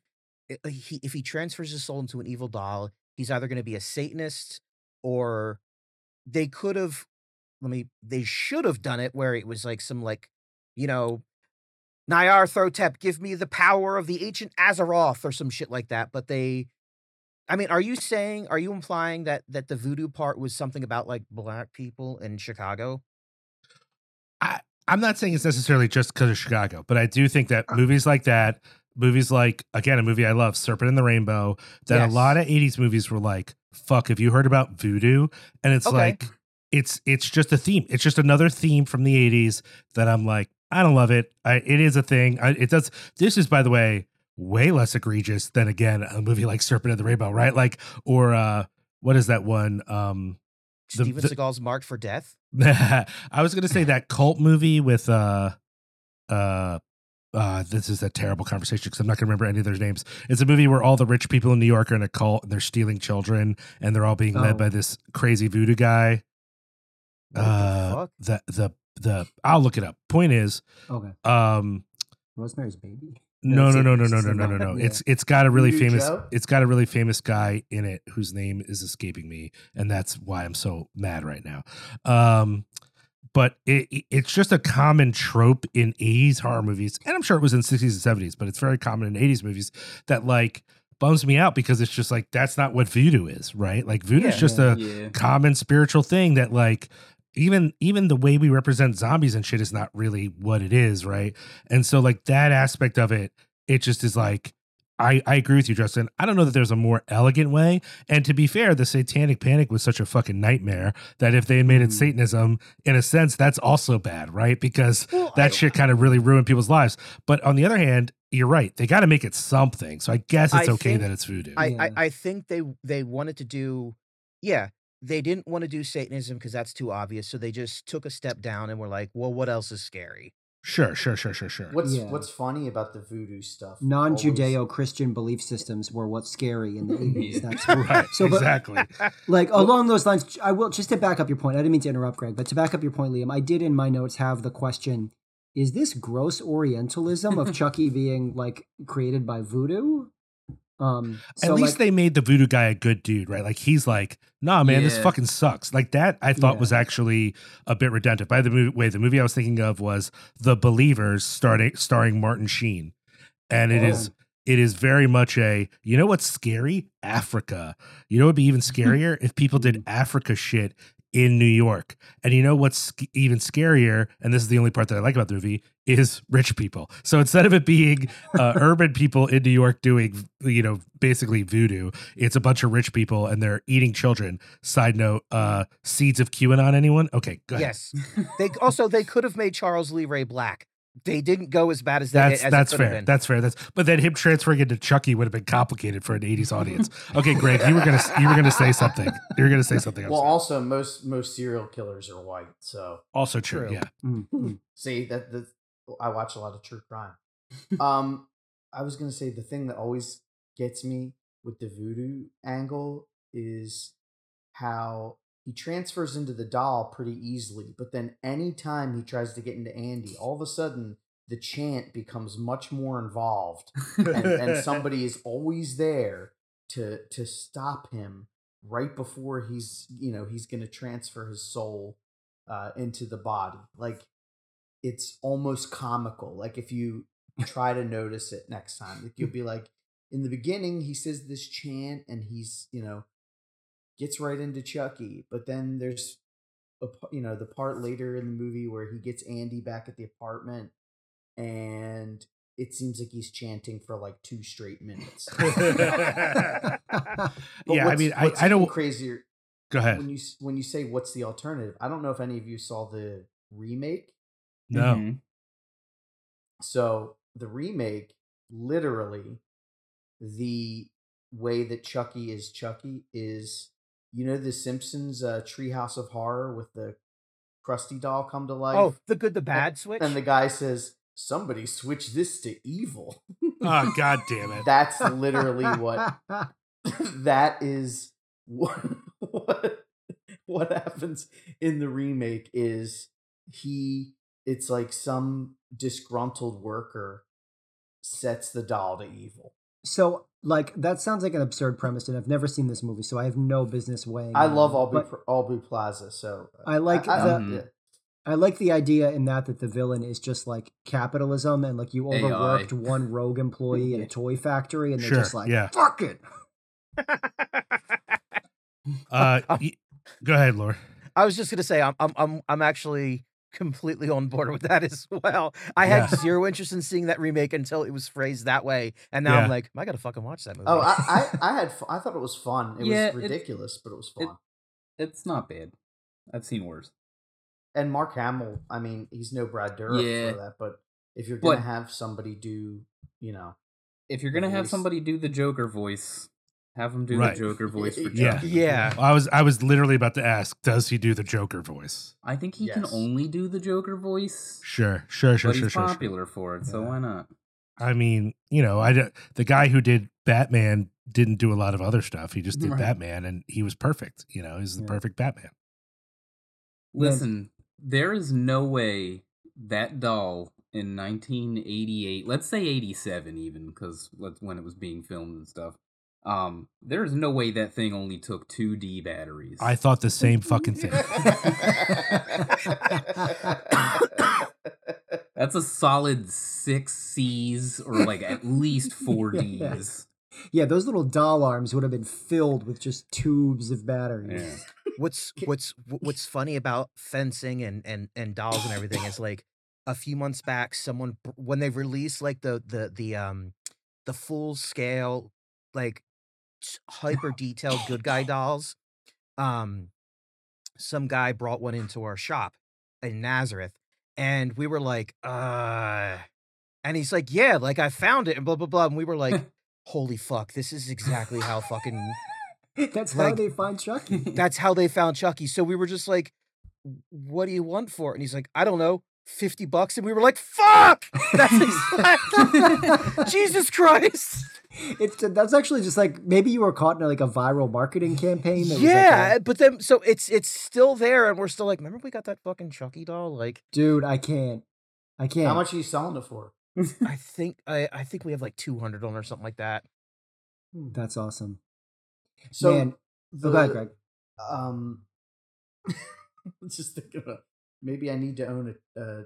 uh, he if he transfers his soul into an evil doll, he's either going to be a Satanist or they could have. Let me. They should have done it where it was like some like, you know, Nyarlathotep, give me the power of the ancient Azathoth or some shit like that. But they. I mean, are you saying, are you implying that that the voodoo part was something about like black people in Chicago? I, I'm not saying it's necessarily just because of Chicago, but I do think that uh. movies like that, movies like again a movie I love, Serpent in the Rainbow, that Yes. a lot of 80s movies were like, fuck, have you heard about voodoo? And it's Okay. like it's it's just a theme. It's just another theme from the 80s that I'm like, I don't love it. I, it is a thing. I, it does. This is, by the way, way less egregious than again a movie like Serpent of the Rainbow, right? Like, or uh, what is that one? Um, the- Steven the- Seagal's Marked for Death. [LAUGHS] I was gonna say that cult movie with uh uh uh this is a terrible conversation because I'm not gonna remember any of their names. It's a movie where all the rich people in New York are in a cult and they're stealing children and they're all being led Oh. by this crazy voodoo guy. uh the the the I'll look it up. Point is, Okay. um Rosemary's Baby. no, no, no, no, no, no, no, no, no. It's it's got a really Voodoo famous. Joe? It's got a really famous guy in it whose name is escaping me, and that's why I'm so mad right now. Um, but it, it- it's just a common trope in 80s horror movies, and I'm sure it was in 60s and 70s, but it's very common in 80s movies that like bums me out because it's just like that's not what voodoo is, right? Like voodoo is just a Yeah. common spiritual thing that like even even the way we represent zombies and shit is not really what it is, right? And so like that aspect of it, it just is like I, I agree with you, Justin. I don't know that there's a more elegant way. And to be fair, the satanic panic was such a fucking nightmare that if they had made it mm. Satanism, in a sense, that's also bad, right? Because that shit kind of really ruined people's lives. But on the other hand, you're right. They got to make it something. So I guess it's I okay think- that it's voodoo. I, I I think they they wanted to do, yeah, they didn't want to do Satanism because that's too obvious. So they just took a step down and were like, well, what else is scary? Sure, sure, sure, sure, sure. What's Yeah. what's funny about the voodoo stuff? Non always- Judeo Christian belief systems were what's scary in the [LAUGHS] 80s. That's [LAUGHS] Right, so, but- exactly. [LAUGHS] like along those lines, I will just to back up your point. I didn't mean to interrupt, Greg, but to back up your point, Liam, I did in my notes have the question: Is this gross Orientalism of Chucky being like created by voodoo? Um, At least like, they made the voodoo guy a good dude, right? Like he's like, nah, man, this fucking sucks. Like that, I thought Yeah. was actually a bit redemptive. By the movie, way, the movie I was thinking of was The Believers, starting starring Martin Sheen, and it is Oh. it is very much a you know what's scary? Africa. You know, it'd be even [LAUGHS] scarier if people did Africa shit in New York. And you know what's even scarier? And this is the only part that I like about the movie is rich people. So instead of it being uh, [LAUGHS] urban people in New York doing, you know, basically voodoo, it's a bunch of rich people and they're eating children. Side note: uh, seeds of QAnon. Anyone? Okay, go ahead. Yes. they also they could have made Charles Lee Ray black. They didn't go as bad as that. That's as that's fair. been. That's fair. That's but then him transferring into Chucky would have been complicated for an '80s audience. Okay, Greg, you were gonna you were gonna say something. You were gonna say something. Well, also most most serial killers are white, so also true. true. Yeah. mm, mm. see that the I watch a lot of true crime. um, I was gonna say the thing that always gets me with the voodoo angle is how he transfers into the doll pretty easily, but then anytime he tries to get into Andy, all of a sudden the chant becomes much more involved, and, and somebody is [LAUGHS] always there to to stop him right before he's you know he's going to transfer his soul uh, into the body. Like it's almost comical. Like if you try to notice it next time, like you'll be like, in the beginning he says this chant and he's you know gets right into Chucky, but then there's a, p- you know the part later in the movie where he gets Andy back at the apartment and it seems like he's chanting for like two straight minutes. [LAUGHS] [LAUGHS] But Yeah, I mean, I- what's I don't- crazier. Go ahead. When you when you say what's the alternative, I don't know if any of you saw the remake. No. Mhm. So the remake, literally, the way that Chucky is Chucky is, you know, the Simpsons uh, Treehouse of Horror with the Krusty doll come to life. Oh, the good, the bad And- switch. And the guy says, "Somebody switch this to evil." Oh [LAUGHS] god damn it. That's literally what. [LAUGHS] [LAUGHS] that is what, what what happens in the remake is he it's like some disgruntled worker sets the doll to evil. So, like, that sounds like an absurd premise, and I've never seen this movie, so I have no business weighing. I in love on it, Aubrey, but Aubrey Plaza, so uh, I like I, the-. I like the idea in that that the villain is just like capitalism, and like you AI. overworked one rogue employee at a [LAUGHS] toy factory, and they're Sure, just like, yeah. "Fuck it." [LAUGHS] Uh, [LAUGHS] y- go ahead, Laura. I was just gonna say I'm I'm I'm I'm actually completely on board with that as well. I had Yeah. zero interest in seeing that remake until it was phrased that way, and now Yeah. I'm like, I gotta fucking watch that oh, movie. Oh, I, I, [LAUGHS] I had fu- I thought it was fun. It Yeah, was it's- ridiculous, but it was it- fun. It's not bad. I've seen worse. and Mark Hamill, I mean, he's no Brad Dourif Yeah. for that, but if you're gonna But- have somebody do, you know, If you're gonna have voice. somebody do the Joker voice, have him do Right. the Joker voice for Yeah. Chucky. yeah. I was I was literally about to ask, does he do the Joker voice? I think he can only do the Joker voice, Sure, sure, sure, but sure, he's sure, sure. popular for it, so Yeah. why not? I mean, you know, I the guy who did Batman didn't do a lot of other stuff. He just did Right. Batman, and he was perfect. You know, he's the Yeah. perfect Batman. Listen, there is no way that doll in 1988, let's say 87 even, because when it was being filmed and stuff, um, there is no way that thing only took two D batteries. I thought the same fucking thing. [LAUGHS] That's a solid six C's or like at least four [LAUGHS] Yeah. D's. Yeah, those little doll arms would have been filled with just tubes of batteries. Yeah. what's [LAUGHS] what's what's funny about fencing and and and dolls and everything is like a few months back someone when they released like the the the um the full scale like s- hyper detailed good guy [LAUGHS] dolls um some guy brought one into our shop in Nazareth and we were like uh and he's like yeah like I found it and blah blah blah and we were like [LAUGHS] holy fuck this is exactly how fucking [LAUGHS] That's how they find Chucky. that's how they found Chucky. So we were just like, "What do you want for it?" And he's like, "I don't know, fifty bucks." And we were like, "Fuck!" That's exactly Jesus Christ. It's that's actually just like maybe you were caught in like a viral marketing campaign. That was like yeah, a- but then so it's it's still there, and we're still like, "Remember we got that fucking Chucky doll?" Like, dude, I can't. I can't. how much are you selling it for? I think I I think we have like two hundred on or something like that. That's awesome. So Man, the, oh, go ahead, Greg. um, [LAUGHS] just thinking about maybe I need to own a, a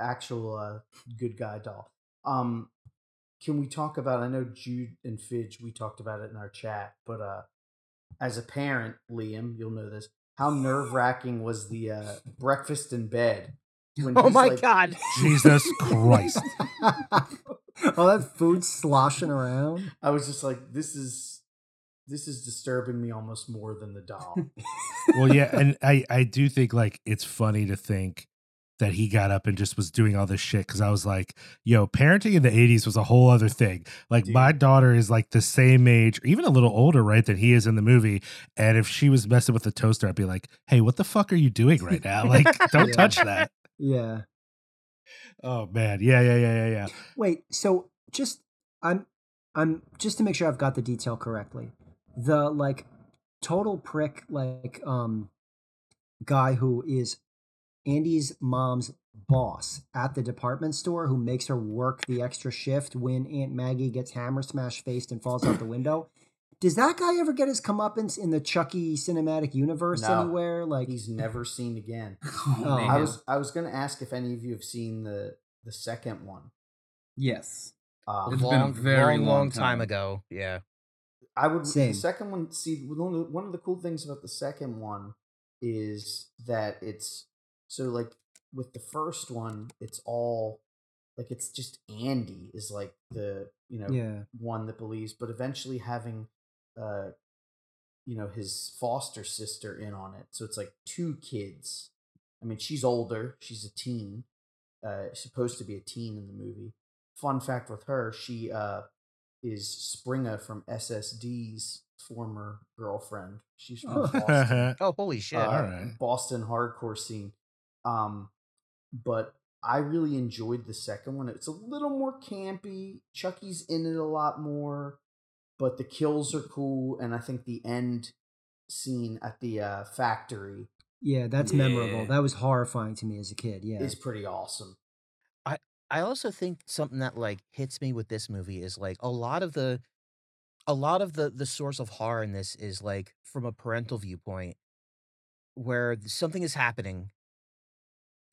actual uh, good guy doll. Um, can we talk about? I know Jude and Fidge. We talked about it in our chat, but uh, as a parent, Liam, you'll know this. How nerve wracking was the uh, breakfast in bed? when Oh my like- god! [LAUGHS] Jesus Christ. [LAUGHS] All that food sloshing around. I was just like, this is this is disturbing me almost more than the doll. well, yeah, and I I do think like it's funny to think that he got up and just was doing all this shit because I was like, yo, parenting in the '80s was a whole other thing. Like my daughter is like the same age, even a little older, right, than he is in the movie. And if she was messing with the toaster, I'd be like, hey, what the fuck are you doing right now? [LAUGHS] Like, don't Yeah. touch that. Yeah. Oh man, yeah, yeah, yeah, yeah, yeah. Wait, so just I'm I'm just to make sure I've got the detail correctly. The like total prick like um guy who is Andy's mom's boss at the department store who makes her work the extra shift when Aunt Maggie gets hammer smash faced and falls out the window. Does that guy ever get his comeuppance in the Chucky cinematic universe No. anywhere? Like he's never seen again. [LAUGHS] Oh, I man. was I was gonna ask if any of you have seen the the second one. Yes. Uh, It's been a long, very long, long long time time. ago. Yeah. I would Same. the second one see one of, the, one of the cool things about the second one is that it's so like with the first one it's all like it's just Andy is like the you know Yeah. one that believes but eventually having uh you know his foster sister in on it so it's like two kids I mean she's older she's a teen uh supposed to be a teen in the movie fun fact with her she uh is Springa from SSD's former girlfriend. She's from Boston. [LAUGHS] Oh, holy shit. uh, Alright. Boston hardcore scene. Um, but I really enjoyed the second one. It's a little more campy. Chucky's in it a lot more, but the kills are cool, and I think the end scene at the uh, factory Yeah, that's memorable. That was horrifying to me as a kid. Yeah. it's pretty awesome. I I also think something that like hits me with this movie is like a lot of the a lot of the the source of horror in this is like from a parental viewpoint where something is happening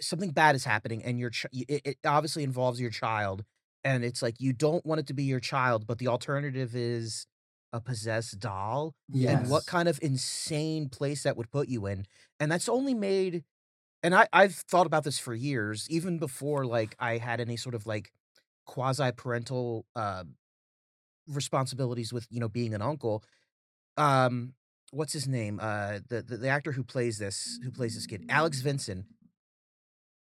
something bad is happening and your ch- it, it obviously involves your child and it's like you don't want it to be your child but the alternative is a possessed doll and what kind of insane place that would put you in and that's only made and I, I've thought about this for years, even before like I had any sort of like quasi parental uh responsibilities with you know being an uncle. Um what's his name? Uh the, the the actor who plays this who plays this kid, Alex Vincent.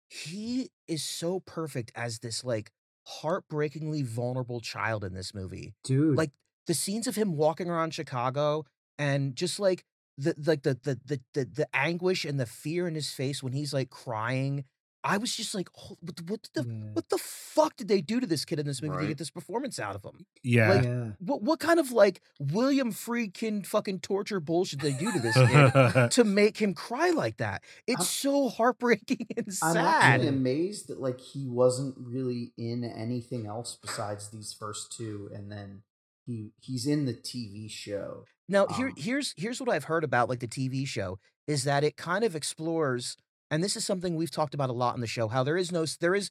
He is so perfect as this like heartbreakingly vulnerable child in this movie Dude. like the scenes of him walking around Chicago and just like the like the the the the, the anguish and the fear in his face when he's like crying. I was just like, oh, what, the- what the Yeah. what the fuck did they do to this kid in this movie to get this performance out of him? Yeah. Like, yeah. What what kind of like William Friedkin fucking torture bullshit did they do to [LAUGHS] this kid to make him cry like that? It's I'm- so heartbreaking [LAUGHS] and sad. I'm actually amazed that like he wasn't really in anything else besides these first two, and then he he's in the TV show. Now here Um, here's here's what I've heard about like the TV show is that it kind of explores and this is something we've talked about a lot in the show how there is no there is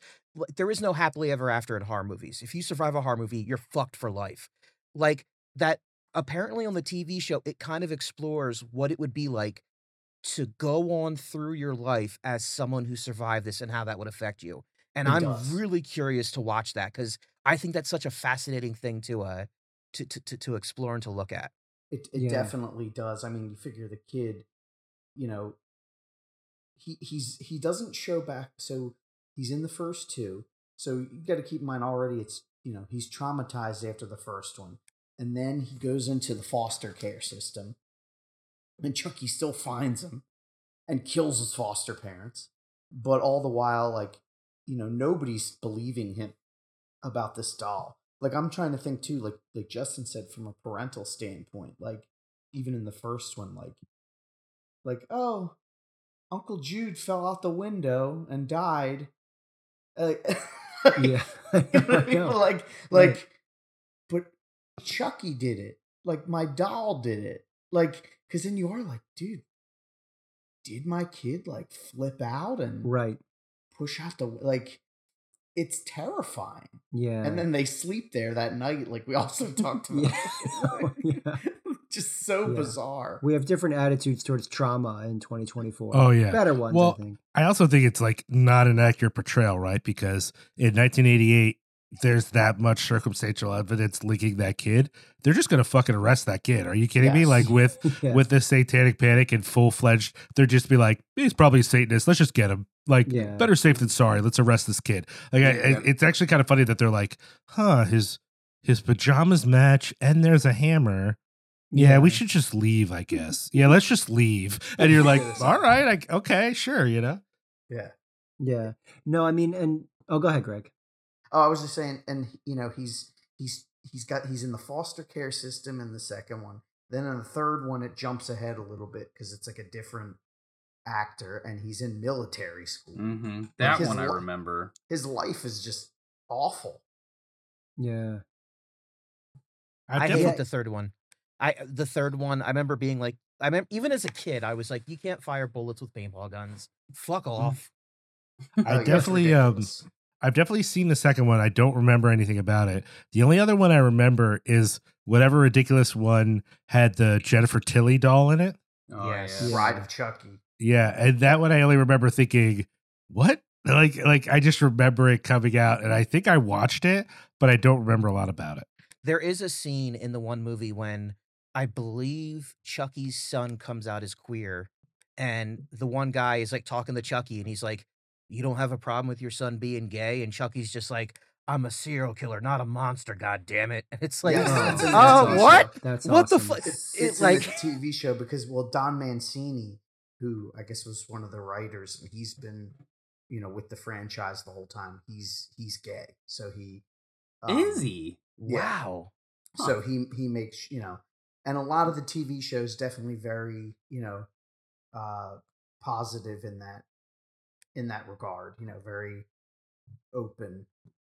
there is no happily ever after in horror movies. If you survive a horror movie, you're fucked for life. Like that apparently on the TV show it kind of explores what it would be like to go on through your life as someone who survived this and how that would affect you. And It I'm does. really curious to watch that cuz I think that's such a fascinating thing to uh to to to, to explore and to look at. It it Yeah. definitely does. I mean, you figure the kid, you know, he he's he doesn't show back. So he's in the first two. So you got to keep in mind already. It's you know he's traumatized after the first one, and then he goes into the foster care system, and Chucky still finds him and kills his foster parents. But all the while, like you know, nobody's believing him about this doll. Like I'm trying to think too, like like Justin said, from a parental standpoint, like even in the first one, like like oh, Uncle Jude fell out the window and died. Uh, Yeah. [LAUGHS] you know what I [LAUGHS] mean? I like like, but Chucky did it. Like my doll did it. Like because then you are like, dude, did my kid like flip out and Right. push out the like? It's terrifying. Yeah. And then they sleep there that night, like we also [LAUGHS] talked about. Yeah. Yeah. Just so Yeah. bizarre. We have different attitudes towards trauma in 2024. Oh yeah. Better ones, Well, I think. I also think it's like not an accurate portrayal, right? Because in 1988, there's that much circumstantial evidence linking that kid. They're just gonna fucking arrest that kid. Are you kidding me? Like with [LAUGHS] Yeah. with this satanic panic and full fledged, they're just be like, he's probably a Satanist. Let's just get him. Like Yeah. better safe than sorry. Let's arrest this kid. Like I, Yeah. it's actually kind of funny that they're like, huh, his his pajamas match and there's a hammer. Yeah, we should just leave, I guess. Yeah, let's just leave. And you're like, all right, like, okay, sure, you know. Yeah. Yeah. No, I mean, and oh, go ahead, Greg. Oh, I was just saying, and you know, he's he's he's got he's in the foster care system in the second one. Then in the third one, it jumps ahead a little bit because it's like a different actor, and he's in military school. Mm-hmm. That his one I li- remember. His life is just awful. Yeah. I've I definitely- hated the third one. I the third one. I remember being like, I remember even as a kid, I was like, you can't fire bullets with paintball guns. Fuck off. [LAUGHS] I Like, definitely um. I've definitely seen the second one. I don't remember anything about it. The only other one I remember is whatever ridiculous one had the Jennifer Tilly doll in it. Oh, Yes. yeah. Bride of Chucky. Yeah, and that one I only remember thinking, "What?" Like like I just remember it coming out and I think I watched it, but I don't remember a lot about it. There is a scene in the one movie when I believe Chucky's son comes out as queer, and the one guy is like talking to Chucky, and he's like, "You don't have a problem with your son being gay?" And Chucky's just like, "I'm a serial killer, not a monster. God damn it!" And [LAUGHS] it's like, Yes, Oh, that's in the oh, TV what? show. That's what the fuck? It's, It, it's like, in the TV show because well, Don Mancini, who I guess was one of the writers, and he's been, you know, with the franchise the whole time. He's he's gay, so he um, Is he? yeah. wow. So he he makes you know, and a lot of the TV shows definitely very you know, uh, positive in that in that regard. You know, very open.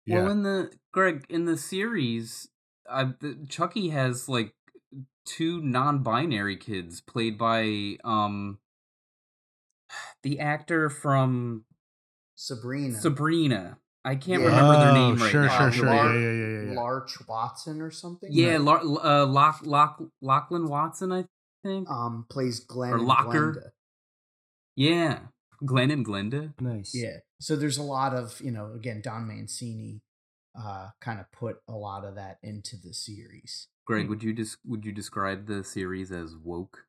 Well, in the Greg in the series, uh, the, Chucky has like two non-binary kids played by um the actor from Sabrina. Sabrina. I can't Yeah. remember their Oh, name right sure, now. sure, sure. Lar- Yeah, yeah, yeah, yeah, yeah. Larch Watson or something. Yeah, No. Lar- uh, Lock, Lock, Lachlan Watson, I think. um plays Glenn Or and Locker. Glenda. Yeah, Glenn and Glenda. Nice. Yeah. So there's a lot of, you know, again, Don Mancini uh kind of put a lot of that into the series. Greg, would you just would you describe the series as woke?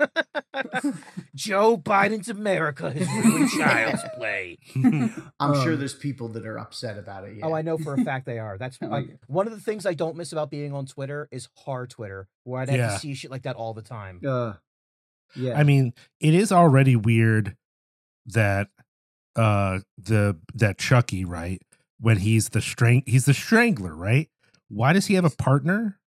[LAUGHS] Joe Biden's America is really [LAUGHS] child's play. [LAUGHS] I'm sure Um, there's people that are upset about it. Yeah. Oh, I know for a fact they are. That's like one of the things I don't miss about being on Twitter is hard Twitter, where I'd have Yeah. to see shit like that all the time. Uh, yeah. I mean, it is already weird that uh the that Chucky, right? When he's the strang he's the strangler, right? Why does he have a partner?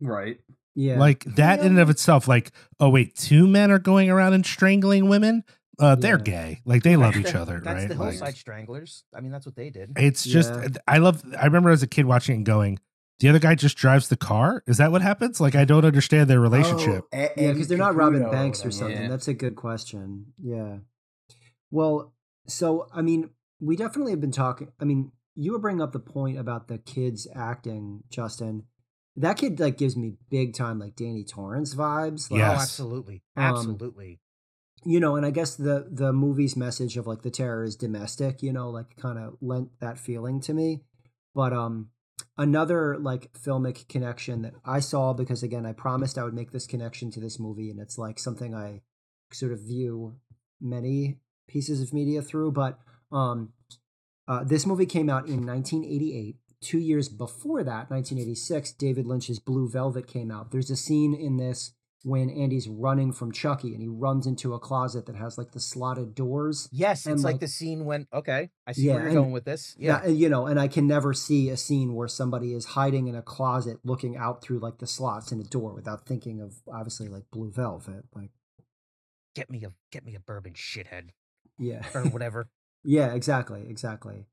Right. Yeah. Like that in and of itself, like, oh wait, two men are going around and strangling women? Uh they're Yeah. gay. Like they love each [LAUGHS] other, That's right? the Like, Hillside Stranglers. I mean, that's what they did. it's just Yeah. I love I remember as a kid watching it and going, the other guy just drives the car? Is that what happens? Like I don't understand their relationship. Oh, Yeah, because they're not robbing banks or something. Yeah. That's a good question. Yeah. Well, so I mean, we definitely have been talking. I mean, you were bringing up the point about the kids acting, Justin. That kid like gives me big time like Danny Torrance vibes. Like, Oh, Yes. absolutely, Um, absolutely. you know, and I guess the the movie's message of like the terror is domestic, you know, like kind of lent that feeling to me. But um another like filmic connection that I saw because again I promised I would make this connection to this movie and it's like something I sort of view many pieces of media through, but um uh, this movie came out in 1988. Two years before that, 1986, David Lynch's Blue Velvet came out. There's a scene in this when Andy's running from Chucky and he runs into a closet that has like the slotted doors. Yes, and, it's like, like- the scene when okay, I see Yeah, where you're and going with this. Yeah, Yeah, you know, and I can never see a scene where somebody is hiding in a closet looking out through like the slots in a door without thinking of obviously like Blue Velvet. Like, get me a get me a bourbon shithead yeah. or [LAUGHS] whatever. Yeah, exactly, exactly.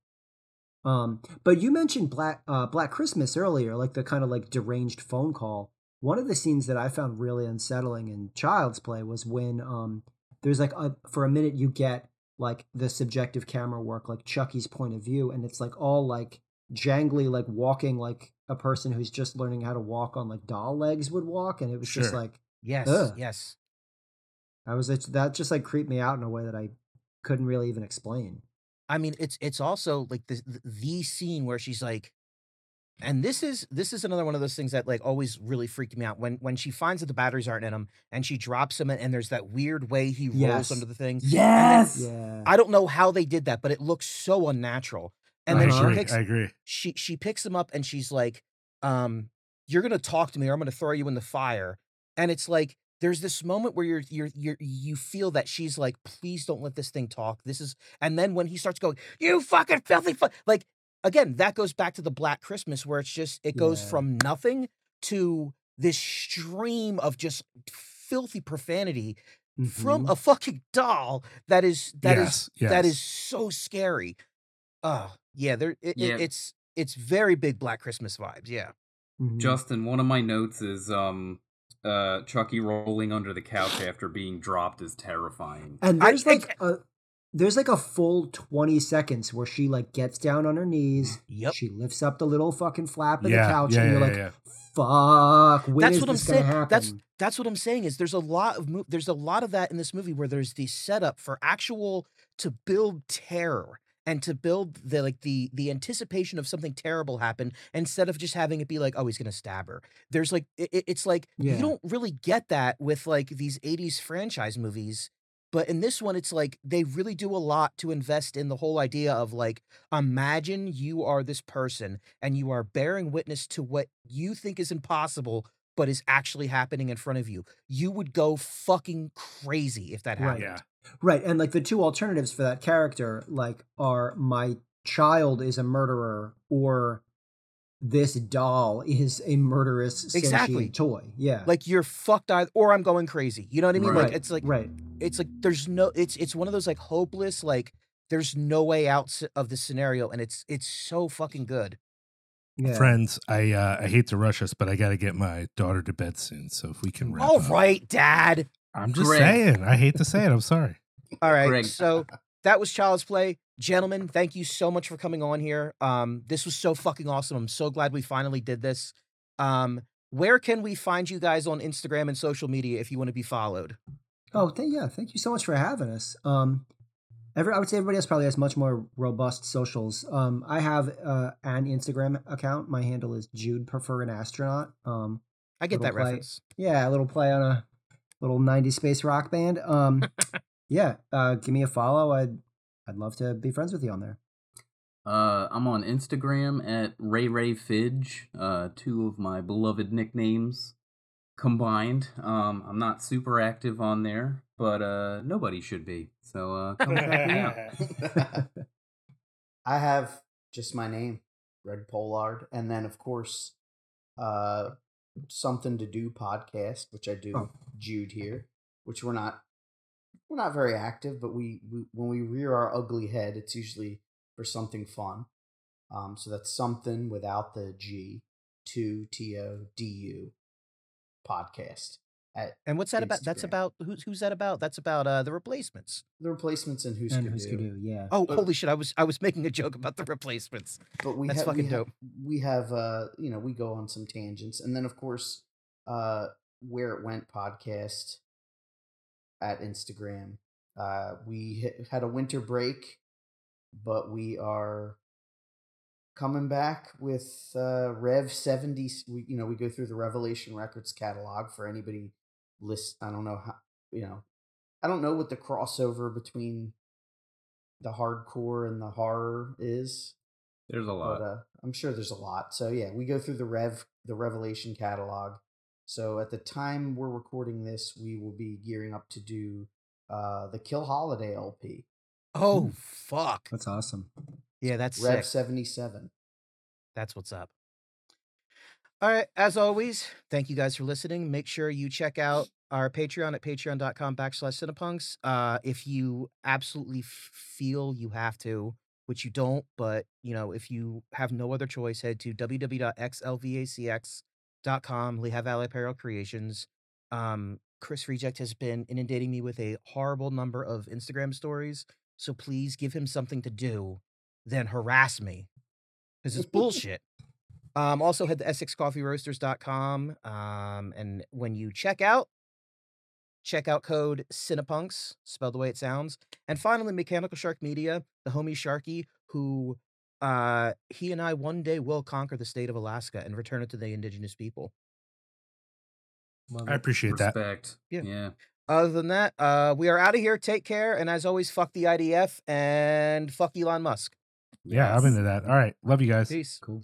Um, but you mentioned Black uh, Black Christmas earlier, like the kind of like deranged phone call. One of the scenes that I found really unsettling in Child's Play was when um, there's like a, for a minute you get like the subjective camera work, like Chucky's point of view, and it's like all like jangly, like walking like a person who's just learning how to walk on like doll legs would walk, and it was just like Yes, Ugh. yes. I was that just like creeped me out in a way that I couldn't really even explain. I mean, it's it's also like the the- the scene where she's like, and this is this is another one of those things that like always really freaked me out when when she finds that the batteries aren't in him and she drops him and there's that weird way he rolls Yes. under the thing. Yes. Yeah. I don't know how they did that, but it looks so unnatural. And I then agree. she picks I agree. she she picks him up and she's like, um, "You're gonna talk to me, or I'm gonna throw you in the fire." And it's like there's this moment where you're you're you're you feel that she's like, "Please don't let this thing talk." This is, and then when he starts going, "You fucking filthy," fu-, like again, that goes back to the Black Christmas where it's just it goes Yeah. from nothing to this stream of just filthy profanity from Mhm. a fucking doll that is that is Yes, that yes. is so scary. Uh yeah, there it, it- it's it's very big Black Christmas vibes. Yeah. Mhm. Justin, one of my notes is um uh Chucky rolling under the couch after being dropped is terrifying. And I- there's like a there's like a full 20 seconds where she like gets down on her knees. Yep. She lifts up the little fucking flap of Yeah, the couch yeah, and you're yeah, like, yeah. fuck, when that's is what I'm saying. happen? That's that's what I'm saying is there's a lot of mo- there's a lot of that in this movie where there's the setup for actual to build terror and to build the like the the anticipation of something terrible happen instead of just having it be like oh he's gonna stab her. There's like it, it- it's like Yeah. you don't really get that with like these 80s franchise movies. But in this one, it's like they really do a lot to invest in the whole idea of like, imagine you are this person and you are bearing witness to what you think is impossible, but is actually happening in front of you. You would go fucking crazy if that Right. happened. Right. And like the two alternatives for that character, like, are my child is a murderer or this doll is a murderous Exactly. toy. Yeah. Like you're fucked either, or I'm going crazy. You know what I mean? right. Like it's like right. it's like there's no it's it's one of those like hopeless like there's no way out of the scenario, and it's it's so fucking good. Yeah. Friends, I uh, I hate to rush us, but I got to get my daughter to bed soon. So if we can wrap All up. right, Dad. I'm just Greg. saying. I hate to say it. I'm sorry. All right. Greg. So that was Child's Play. Gentlemen, thank you so much for coming on here. Um, this was so fucking awesome. I'm so glad we finally did this. Um, where can we find you guys on Instagram and social media if you want to be followed? Oh, th- yeah. Thank you so much for having us. Um, every, I would say everybody else probably has much more robust socials. Um, I have uh, an Instagram account. My handle is Jude Prefer an Astronaut. Um, I get that play. reference. yeah, a little play on a little 90s space rock band. Um, [LAUGHS] yeah, uh, give me a follow. I'd I'd love to be friends with you on there. Uh, I'm on Instagram at Ray Ray Fidge, uh, two of my beloved nicknames combined. Um, I'm not super active on there, but uh, nobody should be. So uh, [LAUGHS] come check me out. [LAUGHS] I have just my name, Greg Polard, and then of course, uh, something to do podcast, which I do, Oh. Jude here, which we're not, we're not very active, but we, we when we rear our ugly head, it's usually for something fun. Um, so that's something without the G, two T O D U, podcast at And what's that about? That's about who's who's that about? That's about uh the replacements. the replacements and who's and who's do, yeah. Oh, But- holy shit! I was I was making a joke about the replacements. but we That's have, fucking we have, dope. we have uh you know we go on some tangents and then of course uh where it went podcast at instagram uh we had a winter break but we are coming back with uh rev 70 we you know we go through the revelation records catalog for anybody list i don't know how you know i don't know what the crossover between the hardcore and the horror is There's a lot. but uh, I'm sure there's a lot. So yeah, we go through the Rev, the Revelation catalog. So at the time we're recording this, we will be gearing up to do uh, the Kill Holiday LP, Oh fuck! That's awesome. Yeah, that's Rev sick. seventy seven. That's what's up. All right. As always, thank you guys for listening. Make sure you check out our Patreon at patreon.com backslash cinepunx. Uh, if you absolutely f- feel you have to, which you don't, but you know, if you have no other choice, head to www.xlvacx.com, Lehigh Valley Apparel Creations. Um, Chris Reject has been inundating me with a horrible number of Instagram stories. So please give him something to do, then harass me because it's [LAUGHS] bullshit. Um, also head to essexcoffeeroasters.com. Um, and when you check out, check out code Cinepunx, spelled the way it sounds. And finally, Mechanical Shark Media, the homie Sharky, who uh he and I one day will conquer the state of Alaska and return it to the indigenous people. Love I it. appreciate that. Respect. Yeah. yeah. Other than that, uh we are out of here. Take care. And as always, fuck the IDF and fuck Elon Musk. Yeah, I'm Yes. into that. All right. Love you guys. Peace. Cool.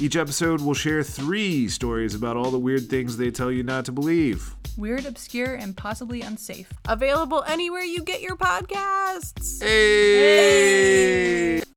Each episode will share three stories about all the weird things they tell you not to believe. Weird, obscure, and possibly unsafe. Available anywhere you get your podcasts. Hey!